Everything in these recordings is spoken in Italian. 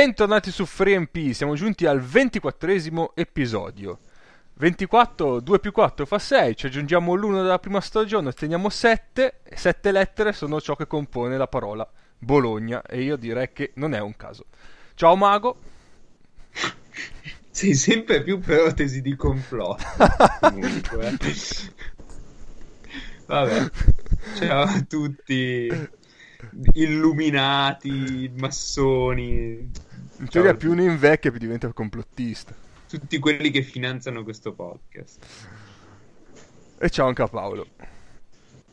Bentornati su FreeMP, siamo giunti al 24 episodio. 24, 2 più 4 fa 6, ci aggiungiamo l'1 della prima stagione, otteniamo 7, e 7 lettere sono ciò che compone la parola Bologna, e io direi che non è un caso. Ciao Mago. Sei sempre più protesi di complotto. Comunque. Vabbè. Ciao a tutti illuminati, massoni. In teoria più uno invecchia più diventa complottista. Tutti quelli che finanziano questo podcast. E ciao anche a Paolo.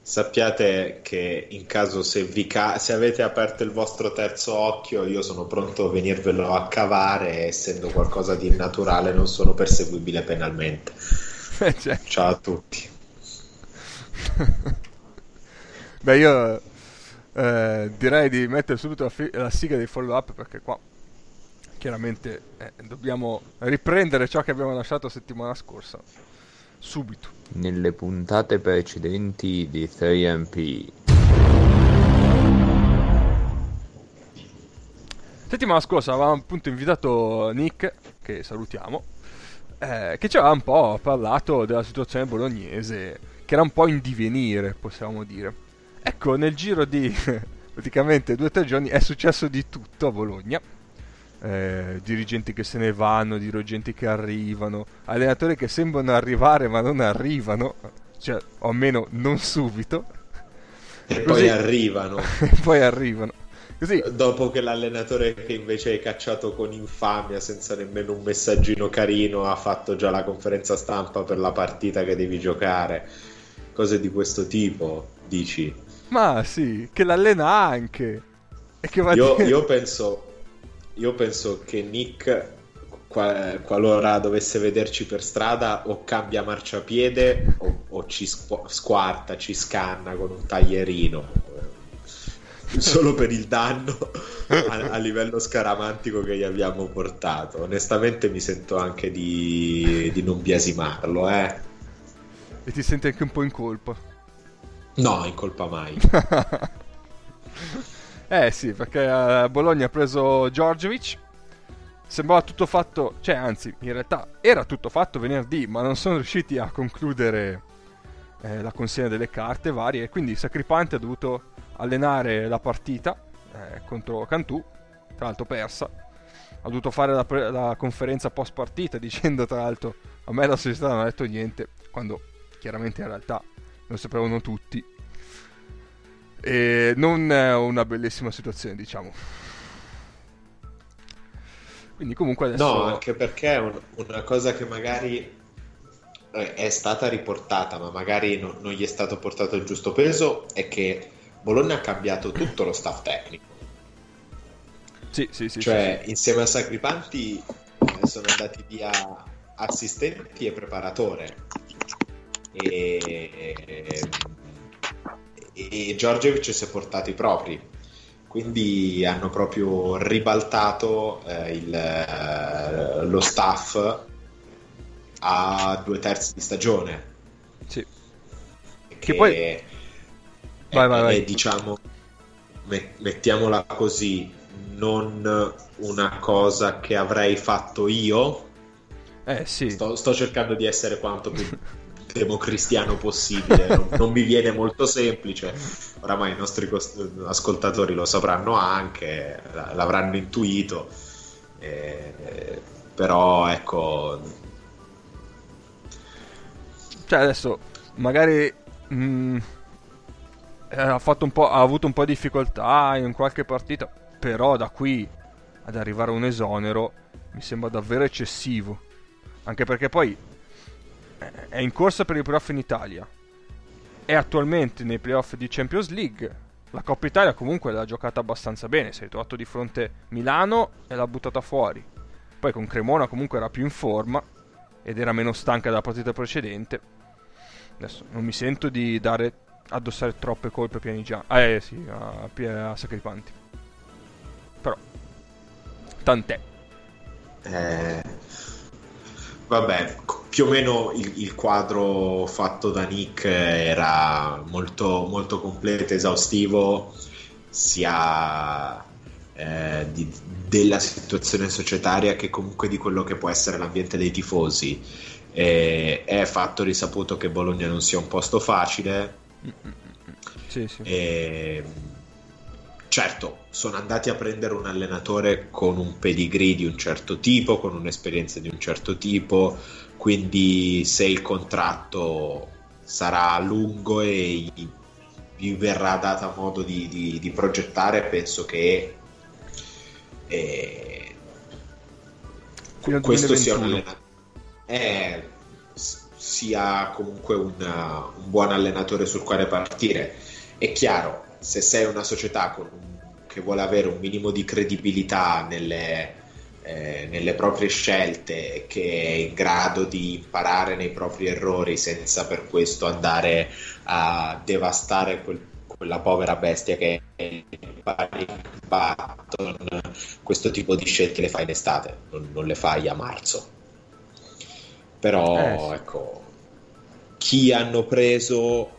Sappiate che in caso se, ca- se, avete aperto il vostro terzo occhio, io sono pronto a venirvelo a cavare, essendo qualcosa di naturale non sono perseguibile penalmente. Eh, cioè. Ciao a tutti. Beh, io eh, direi di mettere subito la, fi- la sigla dei follow up perché qua chiaramente eh, dobbiamo riprendere ciò che abbiamo lasciato settimana scorsa subito. Nelle puntate precedenti di 3MP settimana scorsa avevamo appunto invitato Nick che salutiamo eh, che ci aveva un po' parlato della situazione bolognese che era un po' in divenire possiamo dire. Ecco, nel giro di praticamente due o tre giorni è successo di tutto a Bologna. Eh, dirigenti che se ne vanno, dirigenti che arrivano, allenatori che sembrano arrivare ma non arrivano, cioè, o almeno non subito. E Così. poi arrivano. e poi arrivano. Così. Dopo che l'allenatore che invece hai cacciato con infamia senza nemmeno un messaggino carino ha fatto già la conferenza stampa per la partita che devi giocare, cose di questo tipo, dici ma sì, che l'allena anche. Io, io, penso, io penso che Nick, qualora dovesse vederci per strada, o cambia marciapiede o, o ci squarta, ci scanna con un taglierino. Solo per il danno a, a, livello scaramantico che gli abbiamo portato. Onestamente mi sento anche di, di non biasimarlo, eh. E ti senti anche un po' in colpa. No, in colpa mai. eh sì, perché uh, Bologna ha preso Giorgiovic. Sembrava tutto fatto, cioè anzi, in realtà era tutto fatto venerdì, ma non sono riusciti a concludere eh, la consegna delle carte varie. Quindi Sacripante ha dovuto allenare la partita eh, contro Cantù, tra l'altro persa. Ha dovuto fare la, pre- la conferenza post partita dicendo tra l'altro a me la società non ha detto niente, quando chiaramente in realtà lo sapevano tutti. E non è una bellissima situazione, diciamo. Quindi comunque adesso... No, anche perché è un, una cosa che magari è stata riportata, ma magari non, non, gli è stato portato il giusto peso, è che Bologna ha cambiato tutto lo staff tecnico. Sì, sì, sì. Cioè, sì. insieme a Sacripanti eh, sono andati via assistenti e preparatore e, e Giorgiovic si è portato i propri quindi hanno proprio ribaltato eh, il, eh, lo staff a due terzi di stagione sì. che, che poi è, vai, vai, vai. È, diciamo mettiamola così non una cosa che avrei fatto io eh sì sto, sto cercando di essere quanto più democristiano possibile. non, non, mi viene molto semplice. Oramai i nostri cost- ascoltatori lo sapranno anche, l'avranno intuito. Eh, però ecco. Cioè, adesso magari. Mh, mm, ha, un po', ha avuto un po' di difficoltà in qualche partita. Però da qui ad arrivare a un esonero mi sembra davvero eccessivo. Anche perché poi è in corsa per i playoff in Italia. È attualmente nei playoff di Champions League. La Coppa Italia comunque l'ha giocata abbastanza bene. Si è trovato di fronte Milano e l'ha buttata fuori. Poi con Cremona comunque era più in forma ed era meno stanca della partita precedente. Adesso non mi sento di dare addossare troppe colpe a Pianigiani. Ah, eh sì, a, a Sacripanti. Però tant'è. Eh, vabbè, più o meno il, il, quadro fatto da Nick era molto, molto completo, esaustivo, sia eh, di- della situazione societaria che comunque di quello che può essere l'ambiente dei tifosi. Eh, è fatto risaputo che Bologna non sia un posto facile. Sì, sì. E, certo, sono andati a prendere un allenatore con un pedigree di un certo tipo, con un'esperienza di un certo tipo, quindi se il contratto sarà lungo e gli, gli verrà data modo di, di- di progettare, penso che eh, questo sia un 2021. allenatore eh, sia comunque un, uh, un buon allenatore sul quale partire è chiaro se sei una società con un- che vuole avere un minimo di credibilità nelle, eh, nelle proprie scelte che è in grado di imparare nei propri errori senza per questo andare a devastare quel- quella povera bestia che è il panic button questo tipo di scelte le fai in estate non, non le fai a marzo però Eh, sì. ecco chi hanno preso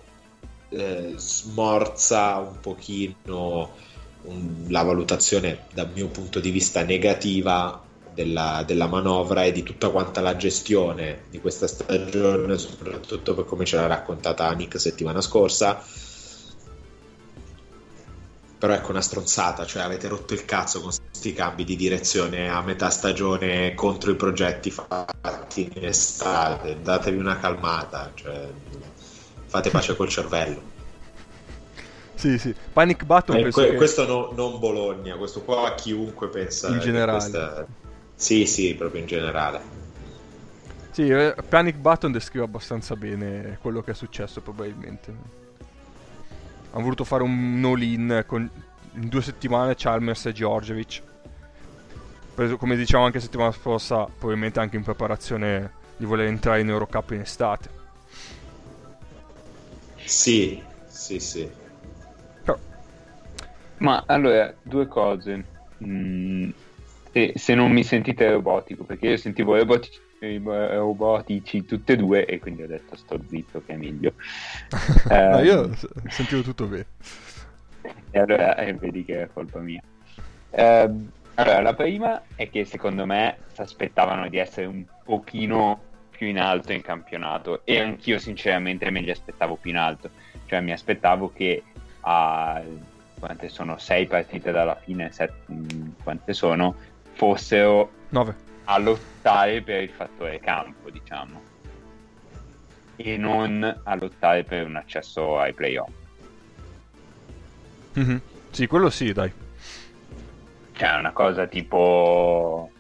eh, smorza un pochino un- la valutazione dal mio punto di vista negativa della, della manovra e di tutta quanta la gestione di questa stagione, soprattutto per come ce l'ha raccontata Nick settimana scorsa. Però ecco una stronzata, cioè avete rotto il cazzo con questi cambi di direzione a metà stagione contro i progetti fatti in estate, datevi una calmata, cioè, fate pace col cervello. Sì, sì. Panic Button Eh, que- che... Questo no- non Bologna, questo qua chiunque pensa In generale. questa- Sì, sì, proprio in generale. Sì, eh, Panic Button descrive abbastanza bene quello che è successo probabilmente. Hanno voluto fare un all-in con in due settimane Chalmers e Georgievich. Preso, come diciamo anche settimana scorsa, probabilmente anche in preparazione di voler entrare in Eurocup in estate. Sì, sì, sì. Ma allora, due cose. Mm, se, se non mi sentite robotico, perché io sentivo robotici, robotici tutte e due e quindi ho detto sto zitto che è meglio. no, Ehm, io s- sentivo tutto bene. E allora eh, vedi che è colpa mia. Ehm, allora, la prima è che secondo me si aspettavano di essere un pochino più in alto in campionato e anch'io sinceramente me li aspettavo più in alto. Cioè mi aspettavo che a quante sono sei partite dalla fine, set- mh, quante sono, fossero 9. a lottare per il fattore campo, diciamo, e non a lottare per un accesso ai playoff. Mhm. Sì, quello sì, dai. Cioè, una cosa tipo,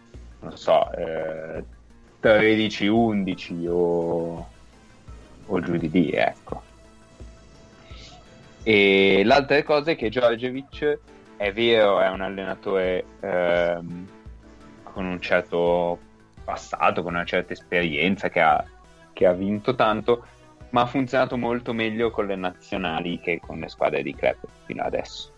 non so, eh, 13-11 o, o giù di lì, ecco. E l'altra cosa è che Djordjevic è vero, è un allenatore ehm, con un certo passato, con una certa esperienza che ha, che ha vinto tanto, ma ha funzionato molto meglio con le nazionali che con le squadre di club fino adesso.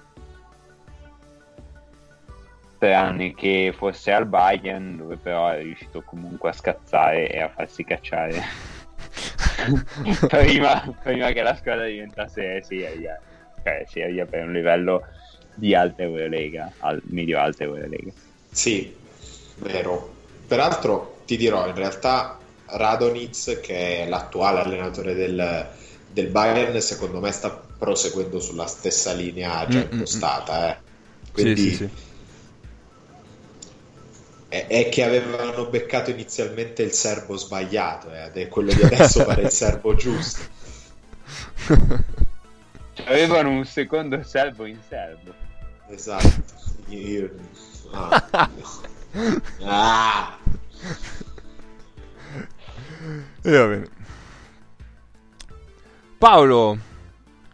Tranne che fosse al Bayern, dove però è riuscito comunque a scazzare e a farsi cacciare prima, prima che la squadra diventasse seria, cioè seria per un livello di alta Eurolega, al medio alta Eurolega. Sì, vero. Peraltro ti dirò, in realtà Radonitz, che è l'attuale allenatore del, del Bayern, secondo me sta proseguendo sulla stessa linea già Mm, mm, impostata. eh. Sì, Quindi sì, sì. È, è che avevano beccato inizialmente il serbo sbagliato, eh, ed è quello di adesso pare il serbo giusto. Avevano un secondo serbo in serbo. Esatto. Io- ah. Ah. E va bene. Paolo,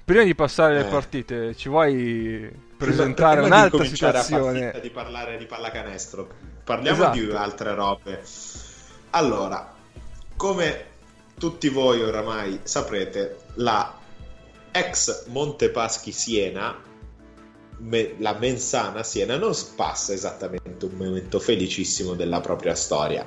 prima di passare alle Eh. partite, ci vuoi presentare Prima un'altra cominciare a far situazione? di parlare di pallacanestro. Parliamo Esatto. di altre robe. Allora, come tutti voi oramai saprete, la ex Montepaschi Siena, me- la Mensana Siena, non passa esattamente un momento felicissimo della propria storia.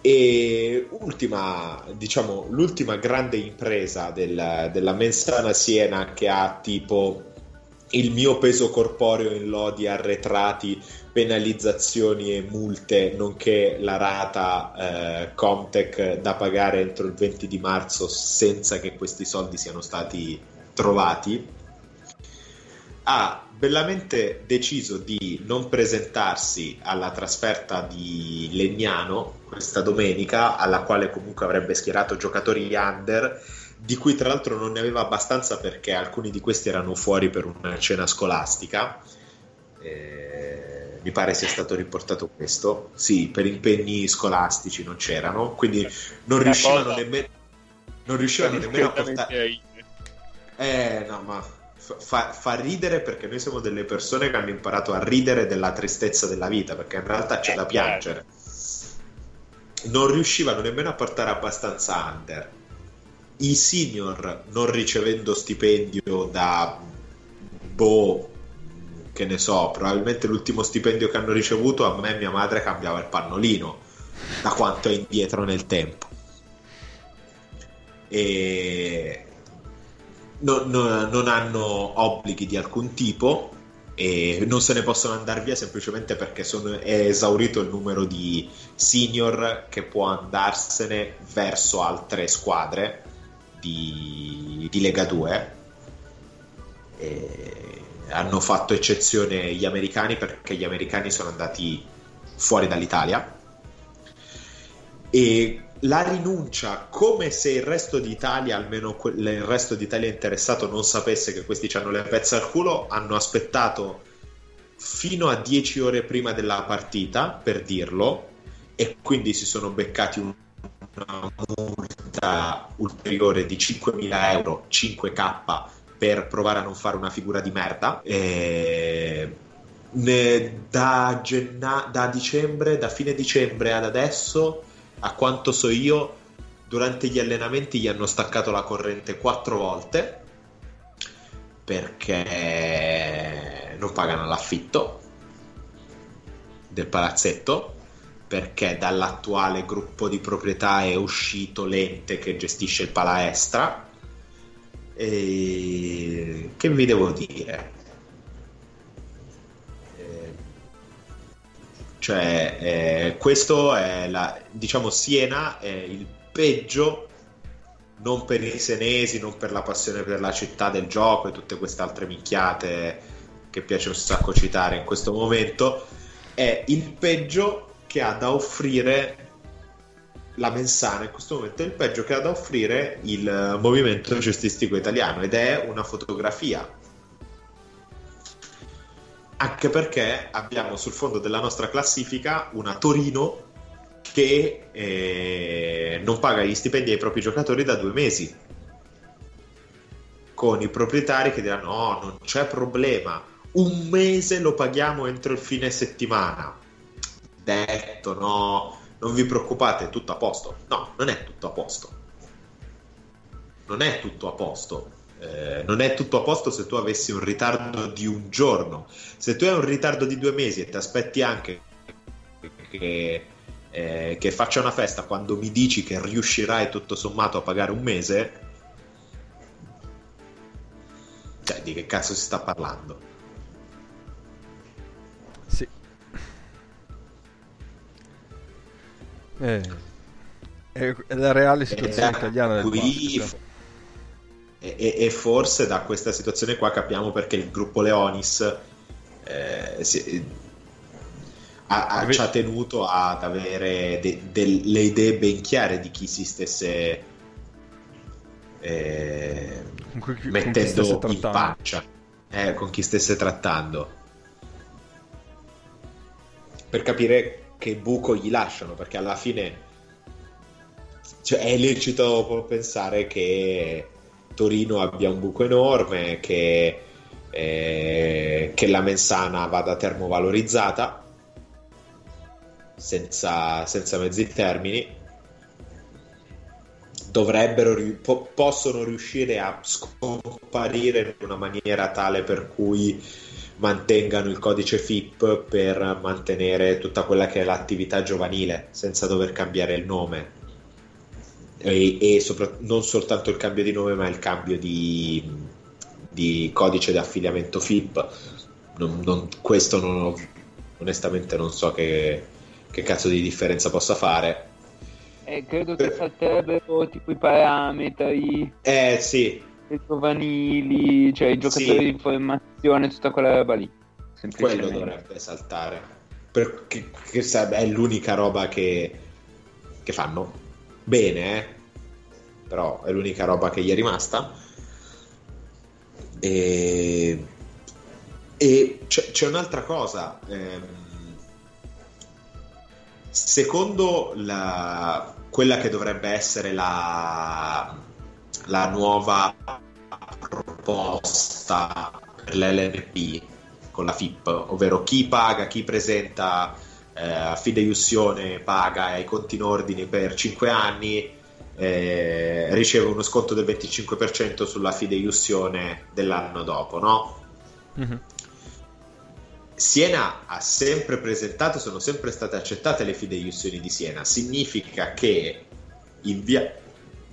E ultima, diciamo, l'ultima grande impresa del- della Mensana Siena che ha tipo il mio peso corporeo in lodi arretrati, penalizzazioni e multe, nonché la rata eh, Comtech da pagare entro il 20 di marzo senza che questi soldi siano stati trovati, ha bellamente deciso di non presentarsi alla trasferta di Legnano questa domenica, alla quale comunque avrebbe schierato giocatori under, di cui tra l'altro non ne aveva abbastanza perché alcuni di questi erano fuori per una cena scolastica. Eh, mi pare sia stato riportato questo. Sì, per impegni scolastici non c'erano, quindi non riuscivano nemmeno, non riuscivano nemmeno a portare... Eh, no, ma fa, fa, ridere perché noi siamo delle persone che hanno imparato a ridere della tristezza della vita, perché in realtà c'è da eh, piangere. Non riuscivano nemmeno a portare abbastanza under. I senior, non ricevendo stipendio da boh, che ne so, probabilmente l'ultimo stipendio che hanno ricevuto a me e mia madre cambiava il pannolino da quanto è indietro nel tempo. E non, non, non hanno obblighi di alcun tipo e non se ne possono andare via semplicemente perché sono, è esaurito il numero di senior che può andarsene verso altre squadre di, di Lega 2. E hanno fatto eccezione gli americani perché gli americani sono andati fuori dall'Italia e la rinuncia come se il resto d'Italia, almeno il resto d'Italia interessato, non sapesse che questi hanno le pezze al culo, hanno aspettato fino a 10 ore prima della partita per dirlo e quindi si sono beccati una multa ulteriore di 5.000 euro, 5k per provare a non fare una figura di merda. E... Da, genna... da dicembre, da fine dicembre ad adesso a quanto so io, durante gli allenamenti gli hanno staccato la corrente quattro volte perché non pagano l'affitto del palazzetto perché dall'attuale gruppo di proprietà è uscito l'ente che gestisce il palaestra. E che vi devo dire? Cioè, eh, questo è la, diciamo, Siena è il peggio non per i senesi, non per la passione per la città del gioco e tutte queste altre minchiate che piace un sacco citare in questo momento, è il peggio che ha da offrire la Mensana in questo momento, è il peggio che ha da offrire il movimento cestistico italiano ed è una fotografia. Anche perché abbiamo sul fondo della nostra classifica una Torino che eh, non paga gli stipendi ai propri giocatori da due mesi. Con i proprietari che diranno no, non c'è problema un mese lo paghiamo entro il fine settimana detto no non vi preoccupate è tutto a posto no, non è tutto a posto non è tutto a posto eh, non è tutto a posto se tu avessi un ritardo di un giorno. Se tu hai un ritardo di due mesi e ti aspetti anche che, eh, che faccia una festa quando mi dici che riuscirai tutto sommato a pagare un mese, cioè di che cazzo si sta parlando? Sì. Eh, è la reale situazione italiana del basket e, e, forse da questa situazione qua capiamo perché il gruppo Leonis eh, si, ha, ha, ci ha tenuto ad avere de, delle idee ben chiare di chi si stesse eh, mettendo con in faccia eh, con chi stesse trattando. Per capire che buco gli lasciano perché alla fine cioè, è lecito pensare che Torino abbia un buco enorme, che, eh, che la Mensana vada termovalorizzata senza, senza mezzi termini. Dovrebbero, po- possono riuscire a scomparire in una maniera tale per cui mantengano il codice FIP per mantenere tutta quella che è l'attività giovanile senza dover cambiare il nome e, e sopra, non soltanto il cambio di nome ma il cambio di, di codice di affiliamento FIP. Non, non, questo non ho, onestamente non so che, che, cazzo di differenza possa fare. Eh, credo che salterebbero tipo i parametri. Eh sì. I giovanili, cioè i giocatori sì. di informazione, tutta quella roba lì. Quello dovrebbe saltare. Perché è l'unica roba che, che fanno bene, eh? però è l'unica roba che gli è rimasta. E, e c'è, c'è, un'altra cosa. Ehm, secondo la, quella che dovrebbe essere la, la nuova proposta per l'LNP con la FIP, ovvero chi paga, chi presenta eh, fideiussione paga ai conti in ordine per 5 anni eh, riceve uno sconto del 25% sulla fideiussione dell'anno dopo, no? Mm-hmm. Siena ha sempre presentato, sono sempre state accettate le fideiussioni di Siena, significa che in via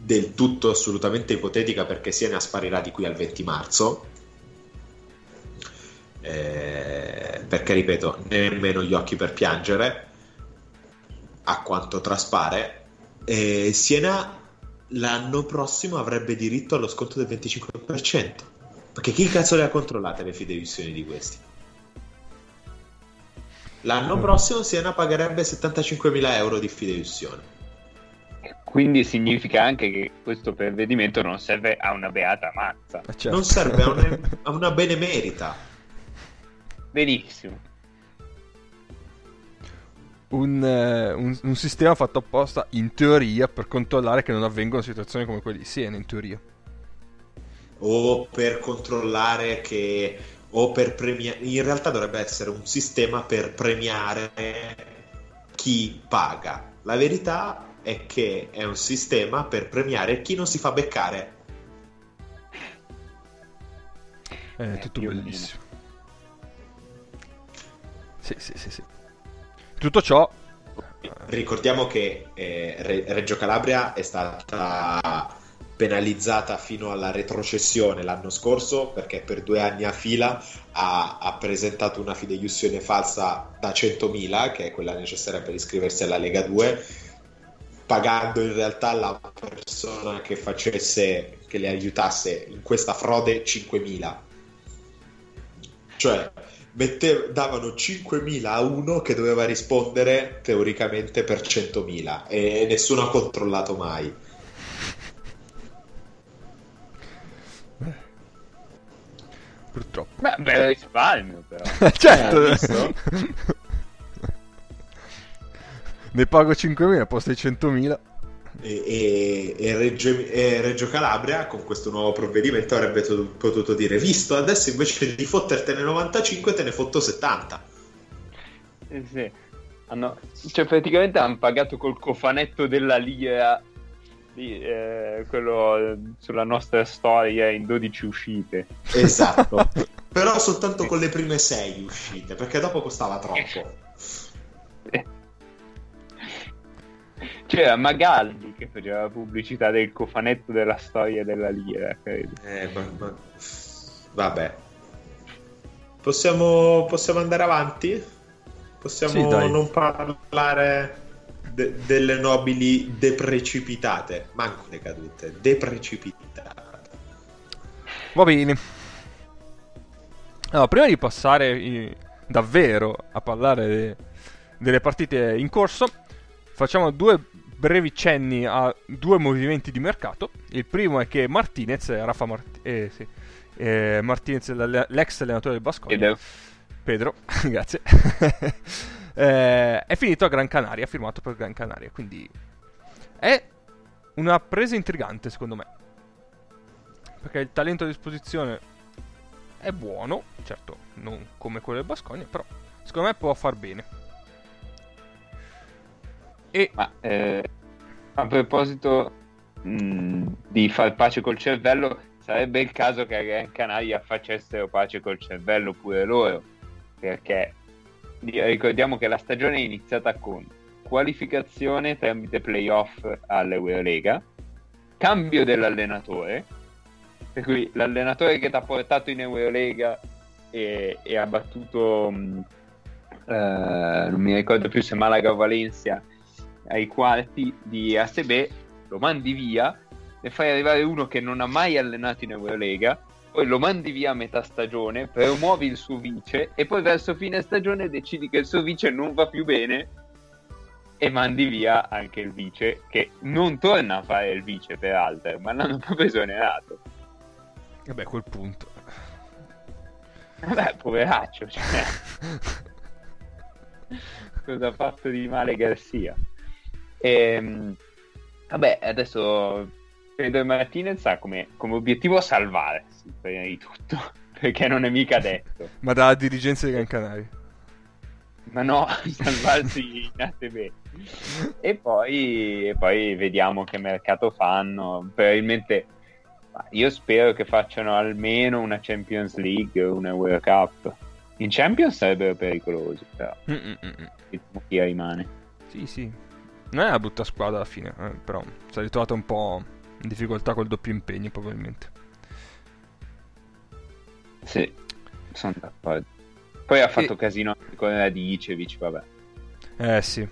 del tutto assolutamente ipotetica perché Siena sparirà di qui al 20 marzo, eh, perché ripeto, nemmeno gli occhi per piangere, a quanto traspare, eh, Siena l'anno prossimo avrebbe diritto allo sconto del 25%. Perché chi cazzo le ha controllate le fideiussioni di questi? L'anno mm. prossimo Siena pagherebbe 75.000 euro di fideiussione. Quindi significa anche che questo provvedimento non serve a una beata mazza. Certo. Non serve a una, a una benemerita. Benissimo un, eh, un, un, sistema fatto apposta in teoria per controllare che non avvengono situazioni come quelle di Siena in teoria o per controllare che o per premiare in realtà dovrebbe essere un sistema per premiare chi paga la verità è che è un sistema per premiare chi non si fa beccare. È tutto bellissimo. sì sì sì sì. Tutto ciò... Ricordiamo che eh, Reggio Calabria è stata penalizzata fino alla retrocessione l'anno scorso perché per due anni a fila ha, ha presentato una fideiussione falsa da 100.000 che è quella necessaria per iscriversi alla Lega 2 pagando in realtà la persona che facesse che le aiutasse in questa frode 5.000 cioè mette, davano 5.000 a uno che doveva rispondere teoricamente per 100.000 e nessuno ha controllato mai. Purtroppo. Beh, bel risparmio però. certo. Eh, ne pago 5.000 a posto di 100.000 e, e, Reggio, e, Reggio, Calabria con questo nuovo provvedimento avrebbe to- potuto dire visto adesso invece di fottertene 95 te ne fotto 70 eh sì. Hanno, cioè praticamente hanno pagato col cofanetto della lira di, eh, quello sulla nostra storia in 12 uscite. Esatto. Però soltanto con le prime 6 uscite perché dopo costava troppo C'era Magaldi che faceva la pubblicità del cofanetto della storia della lira, credo. Eh, ma, ma... Vabbè. Possiamo, possiamo andare avanti? Possiamo sì, non parlare de- delle nobili deprecipitate, manco le cadute, deprecipitate. Va bene. Allora, prima di passare davvero a parlare de- delle partite in corso, facciamo due brevi cenni a due movimenti di mercato. Il primo è che Martinez, Rafa Mart- eh, sì, eh, Martinez, l'ex allenatore del Bascoglia, Pedro, Pedro grazie, eh, è finito a Gran Canaria, ha firmato per Gran Canaria, quindi è una presa intrigante secondo me. Perché il talento a disposizione è buono, certo non come quello del Bascoglia, però secondo me può far bene. E... Ma, eh, a proposito mh, di far pace col cervello, sarebbe il caso che Gran Canaria facessero pace col cervello pure loro, perché ricordiamo che la stagione è iniziata con qualificazione tramite playoff all'Eurolega, cambio dell'allenatore Per cui l'allenatore che ti ha portato in Eurolega e, e ha battuto, mh, eh, non mi ricordo più se Malaga o Valencia, ai quarti di ASB, lo mandi via ne fai arrivare uno che non ha mai allenato in Eurolega, poi lo mandi via a metà stagione, promuovi il suo vice e poi verso fine stagione decidi che il suo vice non va più bene e mandi via anche il vice che non torna a fare il vice peraltro, ma l'hanno proprio esonerato. Vabbè, a quel punto. Vabbè, poveraccio, cioè. Cosa ha fatto di male Garcia? E, ehm, vabbè, adesso Pedro Martinez ha come, come obiettivo salvarsi prima di tutto, perché non è mica detto. Ma dalla dirigenza di Gran Canaria. Ma no, salvarsi in ATB. E poi, e poi vediamo che mercato fanno. Probabilmente io spero che facciano almeno una Champions League o una World Cup. In Champions sarebbero pericolosi, però. Mm-mm-mm. Chi rimane. Sì, sì. Non è una brutta squadra alla fine, eh, però si è ritrovata un po' in difficoltà col doppio impegno probabilmente. Sì, sono d'accordo. Poi ha fatto e... casino con la Dicevic, vabbè. Eh sì.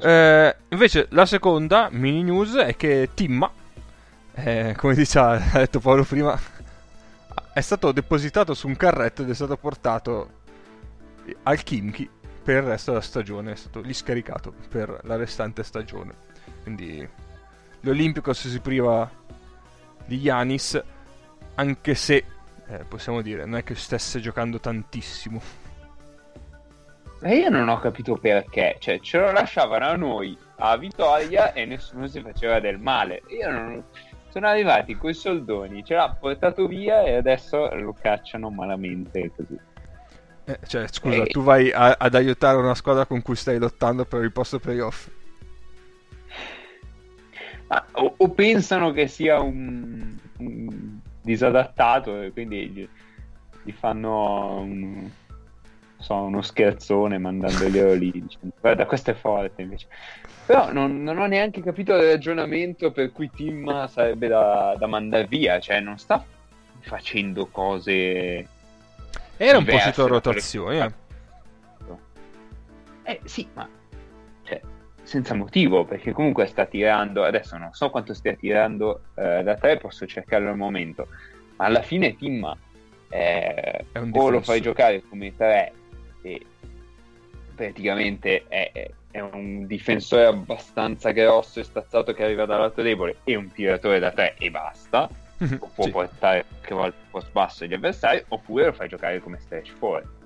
Eh, invece la seconda mini news è che Timma, eh, come diceva, ha detto Paolo prima, è stato depositato su un carretto ed è stato portato al Kimchi per il resto della stagione, è stato lì scaricato per la restante stagione. Quindi l'Olympicos si priva di Yanis, anche se eh, possiamo dire non è che stesse giocando tantissimo. E io non ho capito perché, cioè ce lo lasciavano a noi a Vittoria e nessuno si faceva del male. Io non... Sono arrivati quei soldoni, ce l'ha portato via e adesso lo cacciano malamente così. Eh, cioè, scusa, e... tu vai a, ad aiutare una squadra con cui stai lottando per il posto playoff. Ma, o, o, pensano che sia un, un disadattato e quindi gli, gli fanno un, so, uno scherzone mandandoglielo lì dicendo guarda questo è forte invece però non, non, ho neanche capito il ragionamento per cui Tim sarebbe da, da mandare via cioè non sta facendo cose era un po' sotto rotazione eh. eh sì ma cioè, senza motivo, perché comunque sta tirando, adesso non so quanto stia tirando eh, da te, posso cercarlo al momento, ma alla fine Timma eh, o lo fai giocare come 3 e praticamente è, è, è, un difensore abbastanza grosso e stazzato che arriva dall'alto debole e un tiratore da 3 e basta, o può sì. portare qualche volta post basso gli avversari, oppure lo fai giocare come stretch forward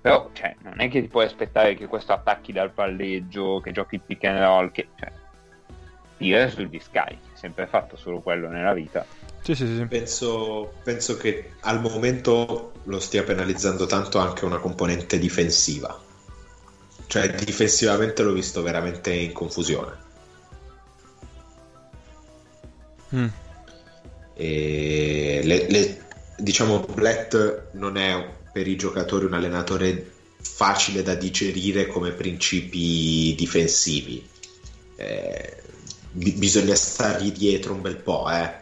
però cioè, non è che ti puoi aspettare che questo attacchi dal palleggio, che giochi pick and roll, che cioè, tira sugli scarichi. Sempre fatto solo quello nella vita. Sì, sì, sì. Penso, penso che al momento lo stia penalizzando tanto anche una componente difensiva. Cioè, difensivamente l'ho visto veramente in confusione. Mm. E le, le, diciamo, Blatt non è per i giocatori un allenatore facile da digerire come principi difensivi. Eh, b- bisogna stargli dietro un bel po', eh.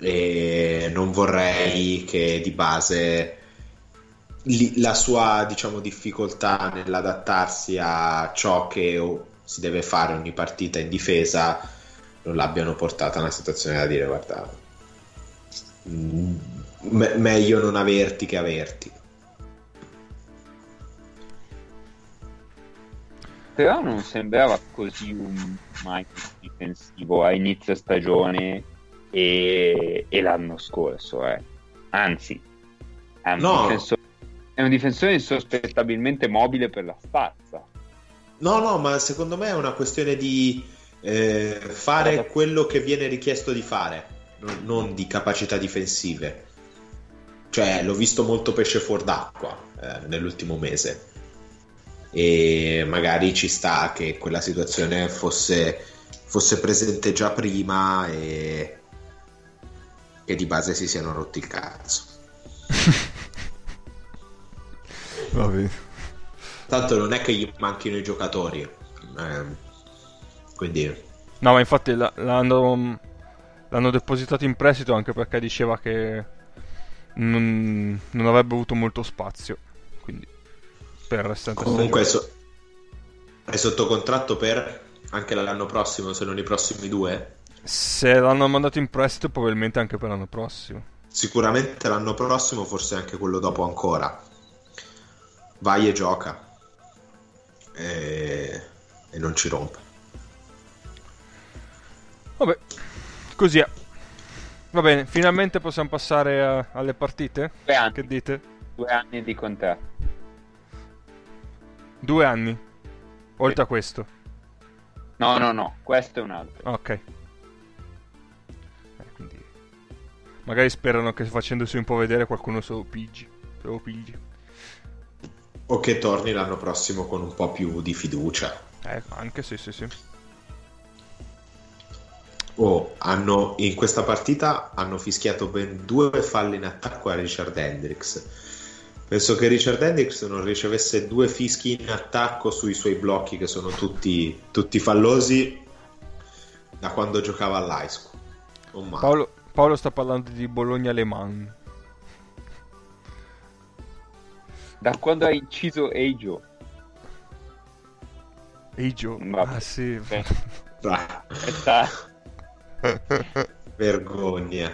E non vorrei che di base li- la sua diciamo, difficoltà nell'adattarsi a ciò che si deve fare ogni partita in difesa non l'abbiano portata a una situazione da dire guarda mm, me- meglio non averti che averti. Però non sembrava così un Mike difensivo a inizio stagione e, e l'anno scorso, eh. anzi, è un, no. difensore, è un difensore insospettabilmente mobile per la stazza. No, no, ma secondo me è una questione di eh, fare quello che viene richiesto di fare, non, non di capacità difensive. Cioè l'ho visto molto pesce fuor d'acqua eh, nell'ultimo mese. E magari ci sta che quella situazione fosse, fosse presente già prima e che di base si siano rotti il cazzo. Tanto non è che gli manchino i giocatori eh, quindi no ma infatti l'hanno l'hanno depositato in prestito anche perché diceva che non, non avrebbe avuto molto spazio. Quindi per restante Comunque so- è sotto contratto per anche l'anno prossimo, se non i prossimi due. Se l'hanno mandato in prestito, probabilmente anche per l'anno prossimo. Sicuramente l'anno prossimo, forse anche quello dopo ancora. Vai e gioca. E, e non ci rompe. Vabbè, così è. Va bene, finalmente possiamo passare a- alle partite? Due anni. Che dite? Due anni di contratto. Due anni. Oltre Sì. a questo. No, no, no, questo è un altro. Ok. Eh, quindi... Magari sperano che facendosi un po' vedere qualcuno se lo piggi. Se lo pigli. O che torni l'anno prossimo con un po' più di fiducia. Eh, anche sì, sì, sì. Oh, hanno, in questa partita hanno fischiato ben due falli in attacco a Richard Hendricks. Penso che Richard Hendricks non ricevesse due fischi in attacco sui suoi blocchi, che sono tutti, tutti fallosi, da quando giocava all'high school. Oh, Paolo, Paolo sta parlando di Bologna-Le Mans. Da quando ha inciso Eijo. Vabbè. Ah sì. Ah, questa- vergogna.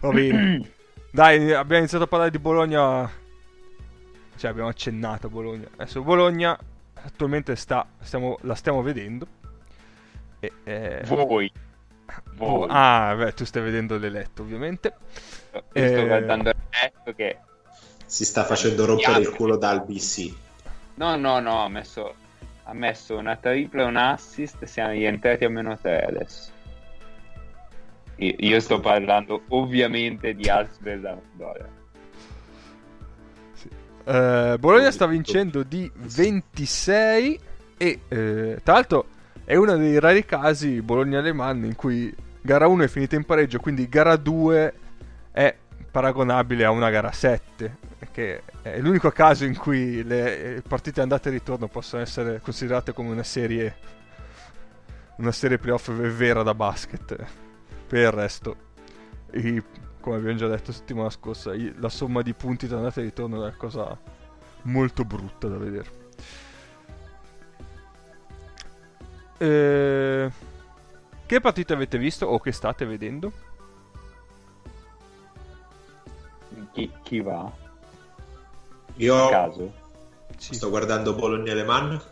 Va bene. Dai, abbiamo iniziato a parlare di Bologna. Cioè, abbiamo accennato a Bologna. Adesso Bologna attualmente sta, stiamo- la stiamo vedendo. E, eh, Voi. Voi. ah, beh, tu stai vedendo l'eletto, ovviamente. Io eh, sto guardando il resto che... Si sta facendo rompere il culo dal BC. No, no, no, ha messo, ha messo una tripla e un assist, siamo rientrati a meno 3 adesso. Io, io sto parlando ovviamente di Alsberg Sampdoria. Sì. Eh, Bologna sta vincendo di 26 e eh, tra l'altro è uno dei rari casi Bologna-Le Mans in cui gara 1 è finita in pareggio, quindi gara 2 è paragonabile a una gara 7, che è l'unico caso in cui le partite andate e ritorno possono essere considerate come una serie una serie playoff vera da basket. Per il resto i- come abbiamo già detto settimana scorsa, i- la somma di punti tra andata e ritorno è una cosa molto brutta da vedere. Eh, che partite avete visto o che state vedendo? Chi, chi va? Io caso? Sì. sto guardando Bologna-Le Mans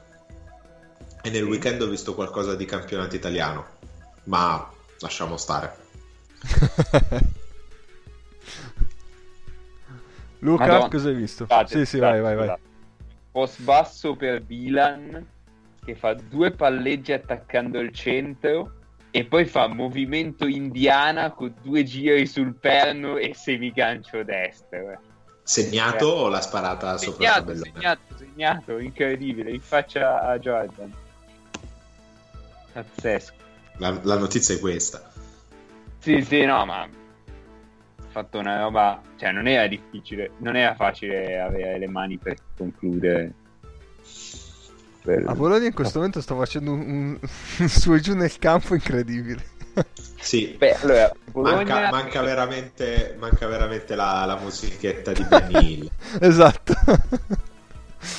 e nel weekend ho visto qualcosa di campionato italiano, ma lasciamo stare. Luca, Madonna. cosa hai visto? Scusate, sì, sì, scusate, vai, vai, vai. Post basso per Milan che fa due palleggi attaccando il centro e poi fa movimento indiana con due giri sul perno e semigancio destro. eh. Segnato o l'ha sparata sopra il Segnato, tabellone? segnato, segnato, incredibile, in faccia a Jordan. Pazzesco. La, la notizia è questa. Sì, sì, no, ma ha fatto una roba, cioè non era difficile, non era facile avere le mani per concludere. Per- A Bologna in questo momento sto facendo un, un- su e giù nel campo incredibile. Sì, Beh, allora, Bologna... manca, manca veramente, manca veramente la, la musichetta di Benny Hill. esatto.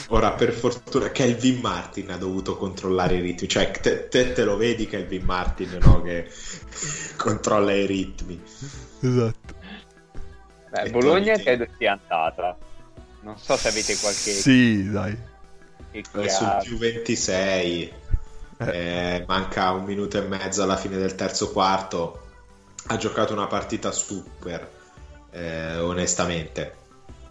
Ora, per fortuna, Kelvin Martin ha dovuto controllare i ritmi. Cioè, te, te, te lo vedi Kelvin Martin, no? Che controlla i ritmi. esatto. Beh, Bologna credo sia andata. Non so se avete qualche... Sì, dai. Che È sul chiave. più 26. Eh, manca un minuto e mezzo alla fine del terzo quarto. Ha giocato una partita super, eh, onestamente.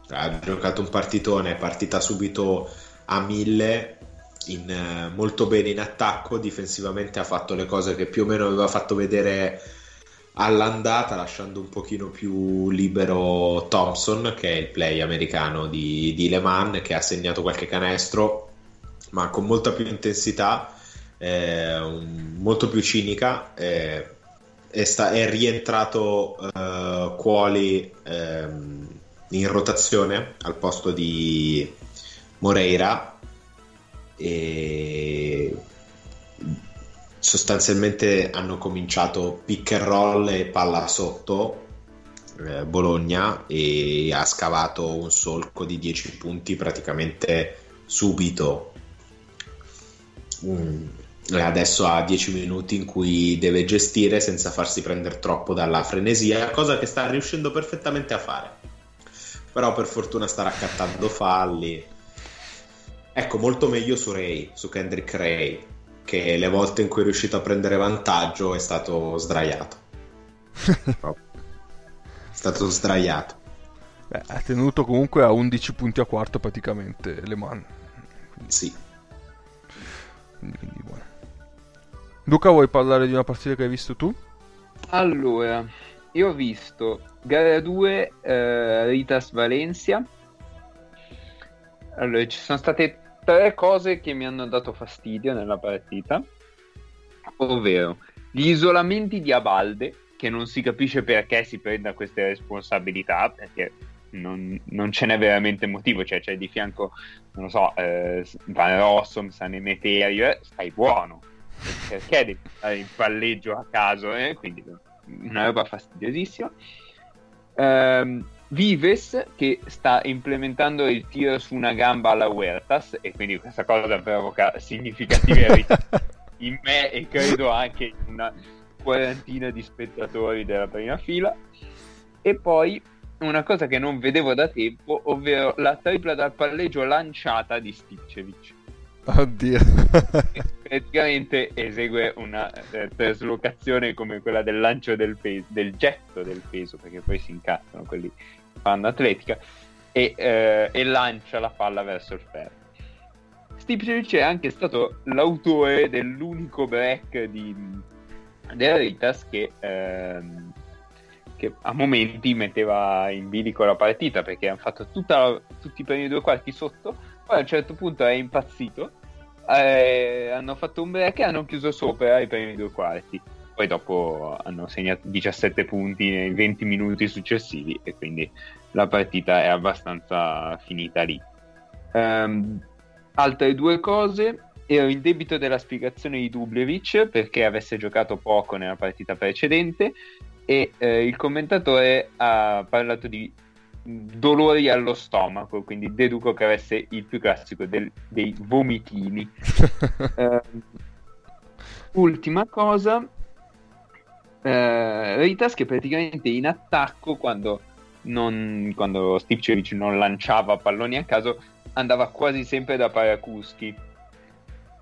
Ha giocato un partitone, partita subito a mille, in, eh, molto bene in attacco, difensivamente ha fatto le cose che più o meno aveva fatto vedere all'andata, lasciando un pochino più libero Thompson, che è il play americano di, di Le Mans, che ha segnato qualche canestro, ma con molta più intensità, eh, un- molto più cinica. eh, è, sta- è rientrato eh, Cuoli ehm, in rotazione al posto di Moreira e sostanzialmente hanno cominciato pick and roll e palla sotto eh, Bologna e ha scavato un solco di 10 punti praticamente subito. Mm, adesso ha 10 minuti in cui deve gestire senza farsi prendere troppo dalla frenesia, cosa che sta riuscendo perfettamente a fare. Però per fortuna sta raccattando falli. Ecco, molto meglio su Ray, su Kendrick Ray, che le volte in cui è riuscito a prendere vantaggio è stato sdraiato. è stato sdraiato. Beh, ha tenuto comunque a 11 punti a quarto praticamente Le Mans. Quindi, sì. Quindi, quindi buono. Luca, vuoi parlare di una partita che hai visto tu? Allora, io ho visto gara 2 eh, Ritas Valencia. Allora, ci sono state tre cose che mi hanno dato fastidio nella partita, ovvero gli isolamenti di Abalde, che non si capisce perché si prenda queste responsabilità, perché non, non ce n'è veramente motivo, cioè c'è di fianco, non lo so, eh, Van Rossum, San Emeterio, stai buono, perché devi fare il palleggio a caso, eh? quindi una roba fastidiosissima. Um, Vives che sta implementando il tiro su una gamba alla Huertas e quindi questa cosa provoca significative in me e credo anche in una quarantina di spettatori della prima fila e poi una cosa che non vedevo da tempo ovvero la tripla dal palleggio lanciata di Stipcevic Oddio. praticamente esegue una eh, traslocazione come quella del lancio del peso, del getto del peso, perché poi si incazzano quelli che fanno atletica, e, eh, e lancia la palla verso il ferro. Stipcevic è anche stato l'autore dell'unico break di della Ritas che, ehm, che, a momenti metteva in bilico la partita perché hanno fatto tutta, tutti i primi due quarti sotto poi a un certo punto è impazzito, eh, hanno fatto un break e hanno chiuso sopra i primi due quarti. Poi dopo hanno segnato 17 punti nei 20 minuti successivi e quindi la partita è abbastanza finita lì. Um, altre due cose, ero in debito della spiegazione di Dublevic perché avesse giocato poco nella partita precedente e eh, il commentatore ha parlato di dolori allo stomaco, quindi deduco che avesse il più classico del, dei vomitini. uh, ultima cosa, uh, Ritas che praticamente in attacco quando, non, quando Stipcevic non lanciava palloni a caso andava quasi sempre da Parakuski.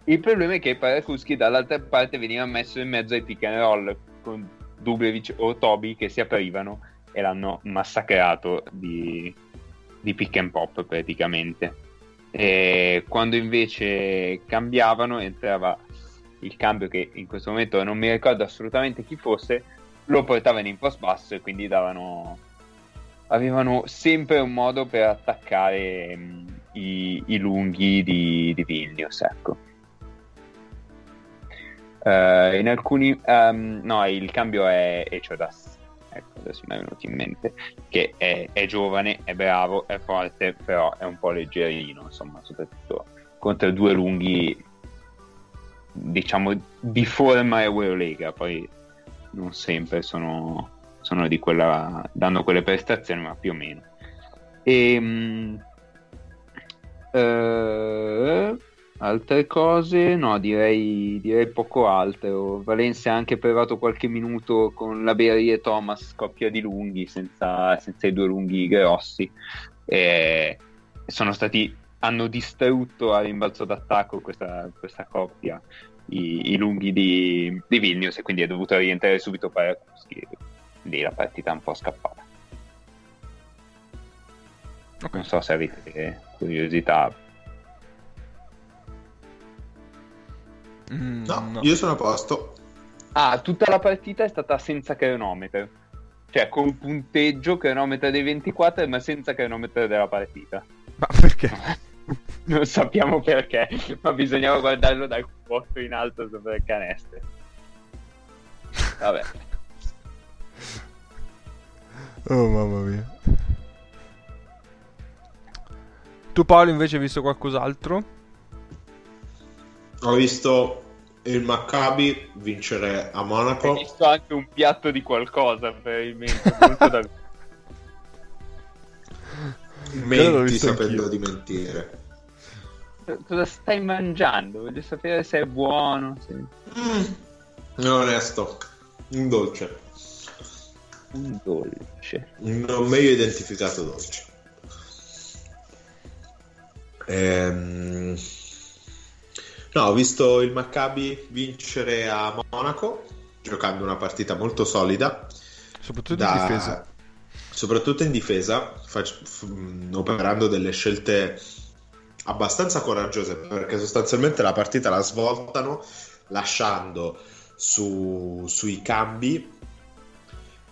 Il problema è che Parakuski dall'altra parte veniva messo in mezzo ai pick and roll con Dublevic o Toby che si aprivano e l'hanno massacrato di, di pick and pop praticamente. E quando invece cambiavano entrava il cambio che in questo momento non mi ricordo assolutamente chi fosse, lo portavano in post basso e quindi davano avevano sempre un modo per attaccare mh, i, i, lunghi di, di Vilnius ecco. Uh, in alcuni um, no il cambio è Echodas ecco adesso mi è venuto in mente, che è, è, giovane, è bravo, è forte, però è un po' leggerino, insomma, soprattutto contro due lunghi, diciamo, di forma Eurolega, poi non sempre sono, sono di quella, danno quelle prestazioni, ma più o meno. E, um, uh, Altre cose, no, direi, direi poco altro. Valencia ha anche provato qualche minuto con la Berry e Thomas, coppia di lunghi, senza, senza i due lunghi grossi. E sono stati, hanno distrutto a rimbalzo d'attacco questa, questa coppia, i, i lunghi di, di, Vilnius, e quindi è dovuto rientrare subito Parakuski. Lì la partita è un po' scappata. Okay. Non so se avete curiosità Mm, no, no, io sono a posto. Ah, tutta la partita è stata senza cronometro. Cioè, con punteggio cronometro dei 24, ma senza cronometro della partita. Ma perché? non sappiamo perché, ma bisognava guardarlo dal posto in alto sopra il canestro. Vabbè. Oh mamma mia. Tu Paolo invece hai visto qualcos'altro? Ho visto il Maccabi vincere a Monaco. Ho visto anche un piatto di qualcosa, probabilmente. Molto da... Menti sapendo anch'io. di mentire. Cosa stai mangiando? Voglio sapere se è buono. se- Mm, onesto, un dolce. Un dolce. Non meglio identificato dolce. Ehm, No, ho visto il Maccabi vincere a Monaco, giocando una partita molto solida. Soprattutto da- in difesa. Soprattutto in difesa, fac- mh, operando delle scelte abbastanza coraggiose, perché sostanzialmente la partita la svoltano lasciando su- sui cambi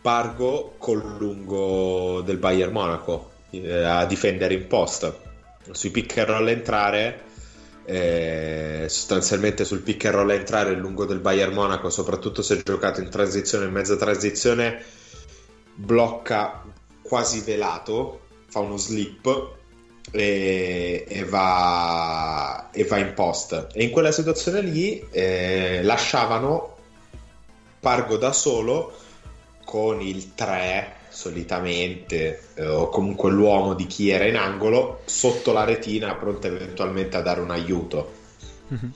Pargo col lungo del Bayern Monaco eh, a difendere in post. Sui pick and roll entrare eh, sostanzialmente sul pick and roll entrare il lungo del Bayern Monaco, soprattutto se giocato in transizione, in mezza transizione, blocca quasi velato, fa uno slip e, e va, e va in post. E in quella situazione lì eh, lasciavano Pargo da solo con il 3 solitamente eh, o comunque l'uomo di chi era in angolo sotto la retina pronto eventualmente a dare un aiuto Mhm.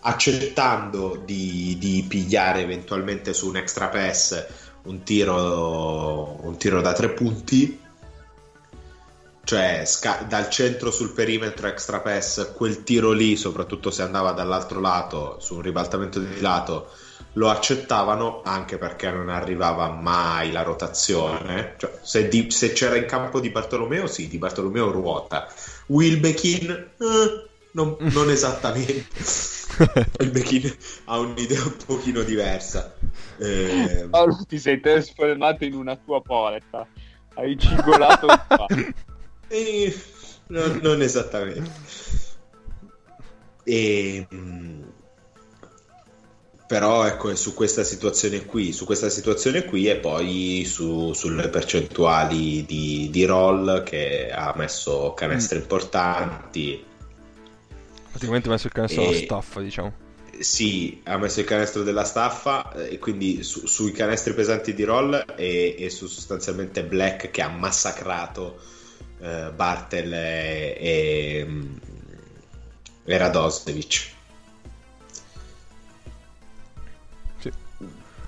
accettando di, di pigliare eventualmente su un extra pass un tiro, un tiro da tre punti cioè sca- dal centro sul perimetro extra pass quel tiro lì soprattutto se andava dall'altro lato su un ribaltamento di lato lo accettavano anche perché non arrivava mai la rotazione cioè, se, di- se c'era in campo di Bartolomeo sì di Bartolomeo ruota Wilbekin eh, non, non esattamente il Bechin ha un'idea un pochino diversa. Eh, Paolo, ti sei trasformato in una tua porta. Hai cigolato un po'. eh, non, non esattamente. E, mm, però ecco, è su questa situazione qui, su questa situazione qui e poi su- sulle percentuali di, di roll che ha messo canestri importanti. Praticamente ha messo il canestro E- staffa, diciamo. Sì, ha messo il canestro della staffa eh, e quindi su- sui canestri pesanti di roll e, e su sostanzialmente Black che ha massacrato eh, Bartel e, e, mm, e Radosevic.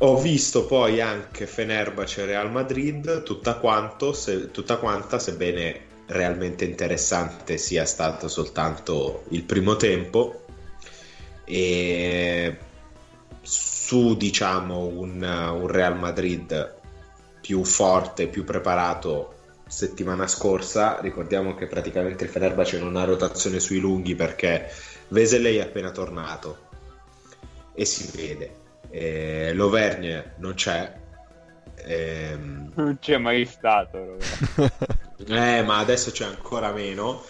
Ho visto poi anche Fenerbahce e Real Madrid, tutta, quanto, se- tutta quanta, sebbene realmente interessante sia stato soltanto il primo tempo. E su diciamo un, un Real Madrid più forte, più preparato settimana scorsa, ricordiamo che praticamente il Fenerbahce non ha rotazione sui lunghi perché Veseley è appena tornato e si vede. Eh, L'Auvergne non c'è. Ehm, Non c'è mai stato. Eh, ma adesso c'è ancora meno.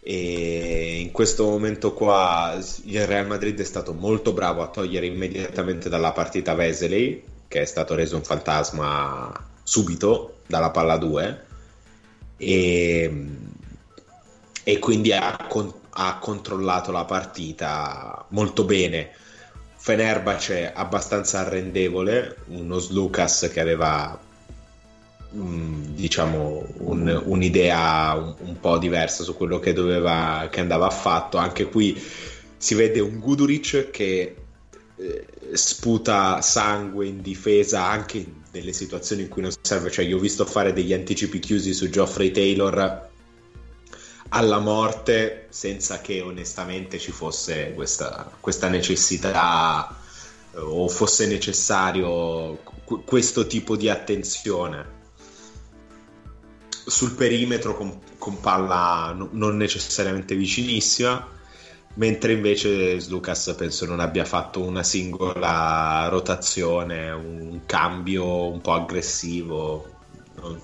E in questo momento qua il Real Madrid è stato molto bravo a togliere immediatamente dalla partita Veseley, che è stato reso un fantasma subito dalla palla 2. E, e quindi ha, con- ha controllato la partita molto bene. Fenerbahce abbastanza arrendevole, uno Slucas che aveva mm, diciamo un- un'idea un, un po' diversa su quello che doveva che andava fatto. Anche qui si vede un Guduric che eh, sputa sangue in difesa anche nelle situazioni in cui non serve. Cioè, io ho visto fare degli anticipi chiusi su Geoffrey Taylor alla morte senza che onestamente ci fosse questa, questa necessità eh, o fosse necessario qu- questo tipo di attenzione. Sul perimetro con, con palla no- non necessariamente vicinissima mentre invece Lucas penso non abbia fatto una singola rotazione un cambio un po' aggressivo non,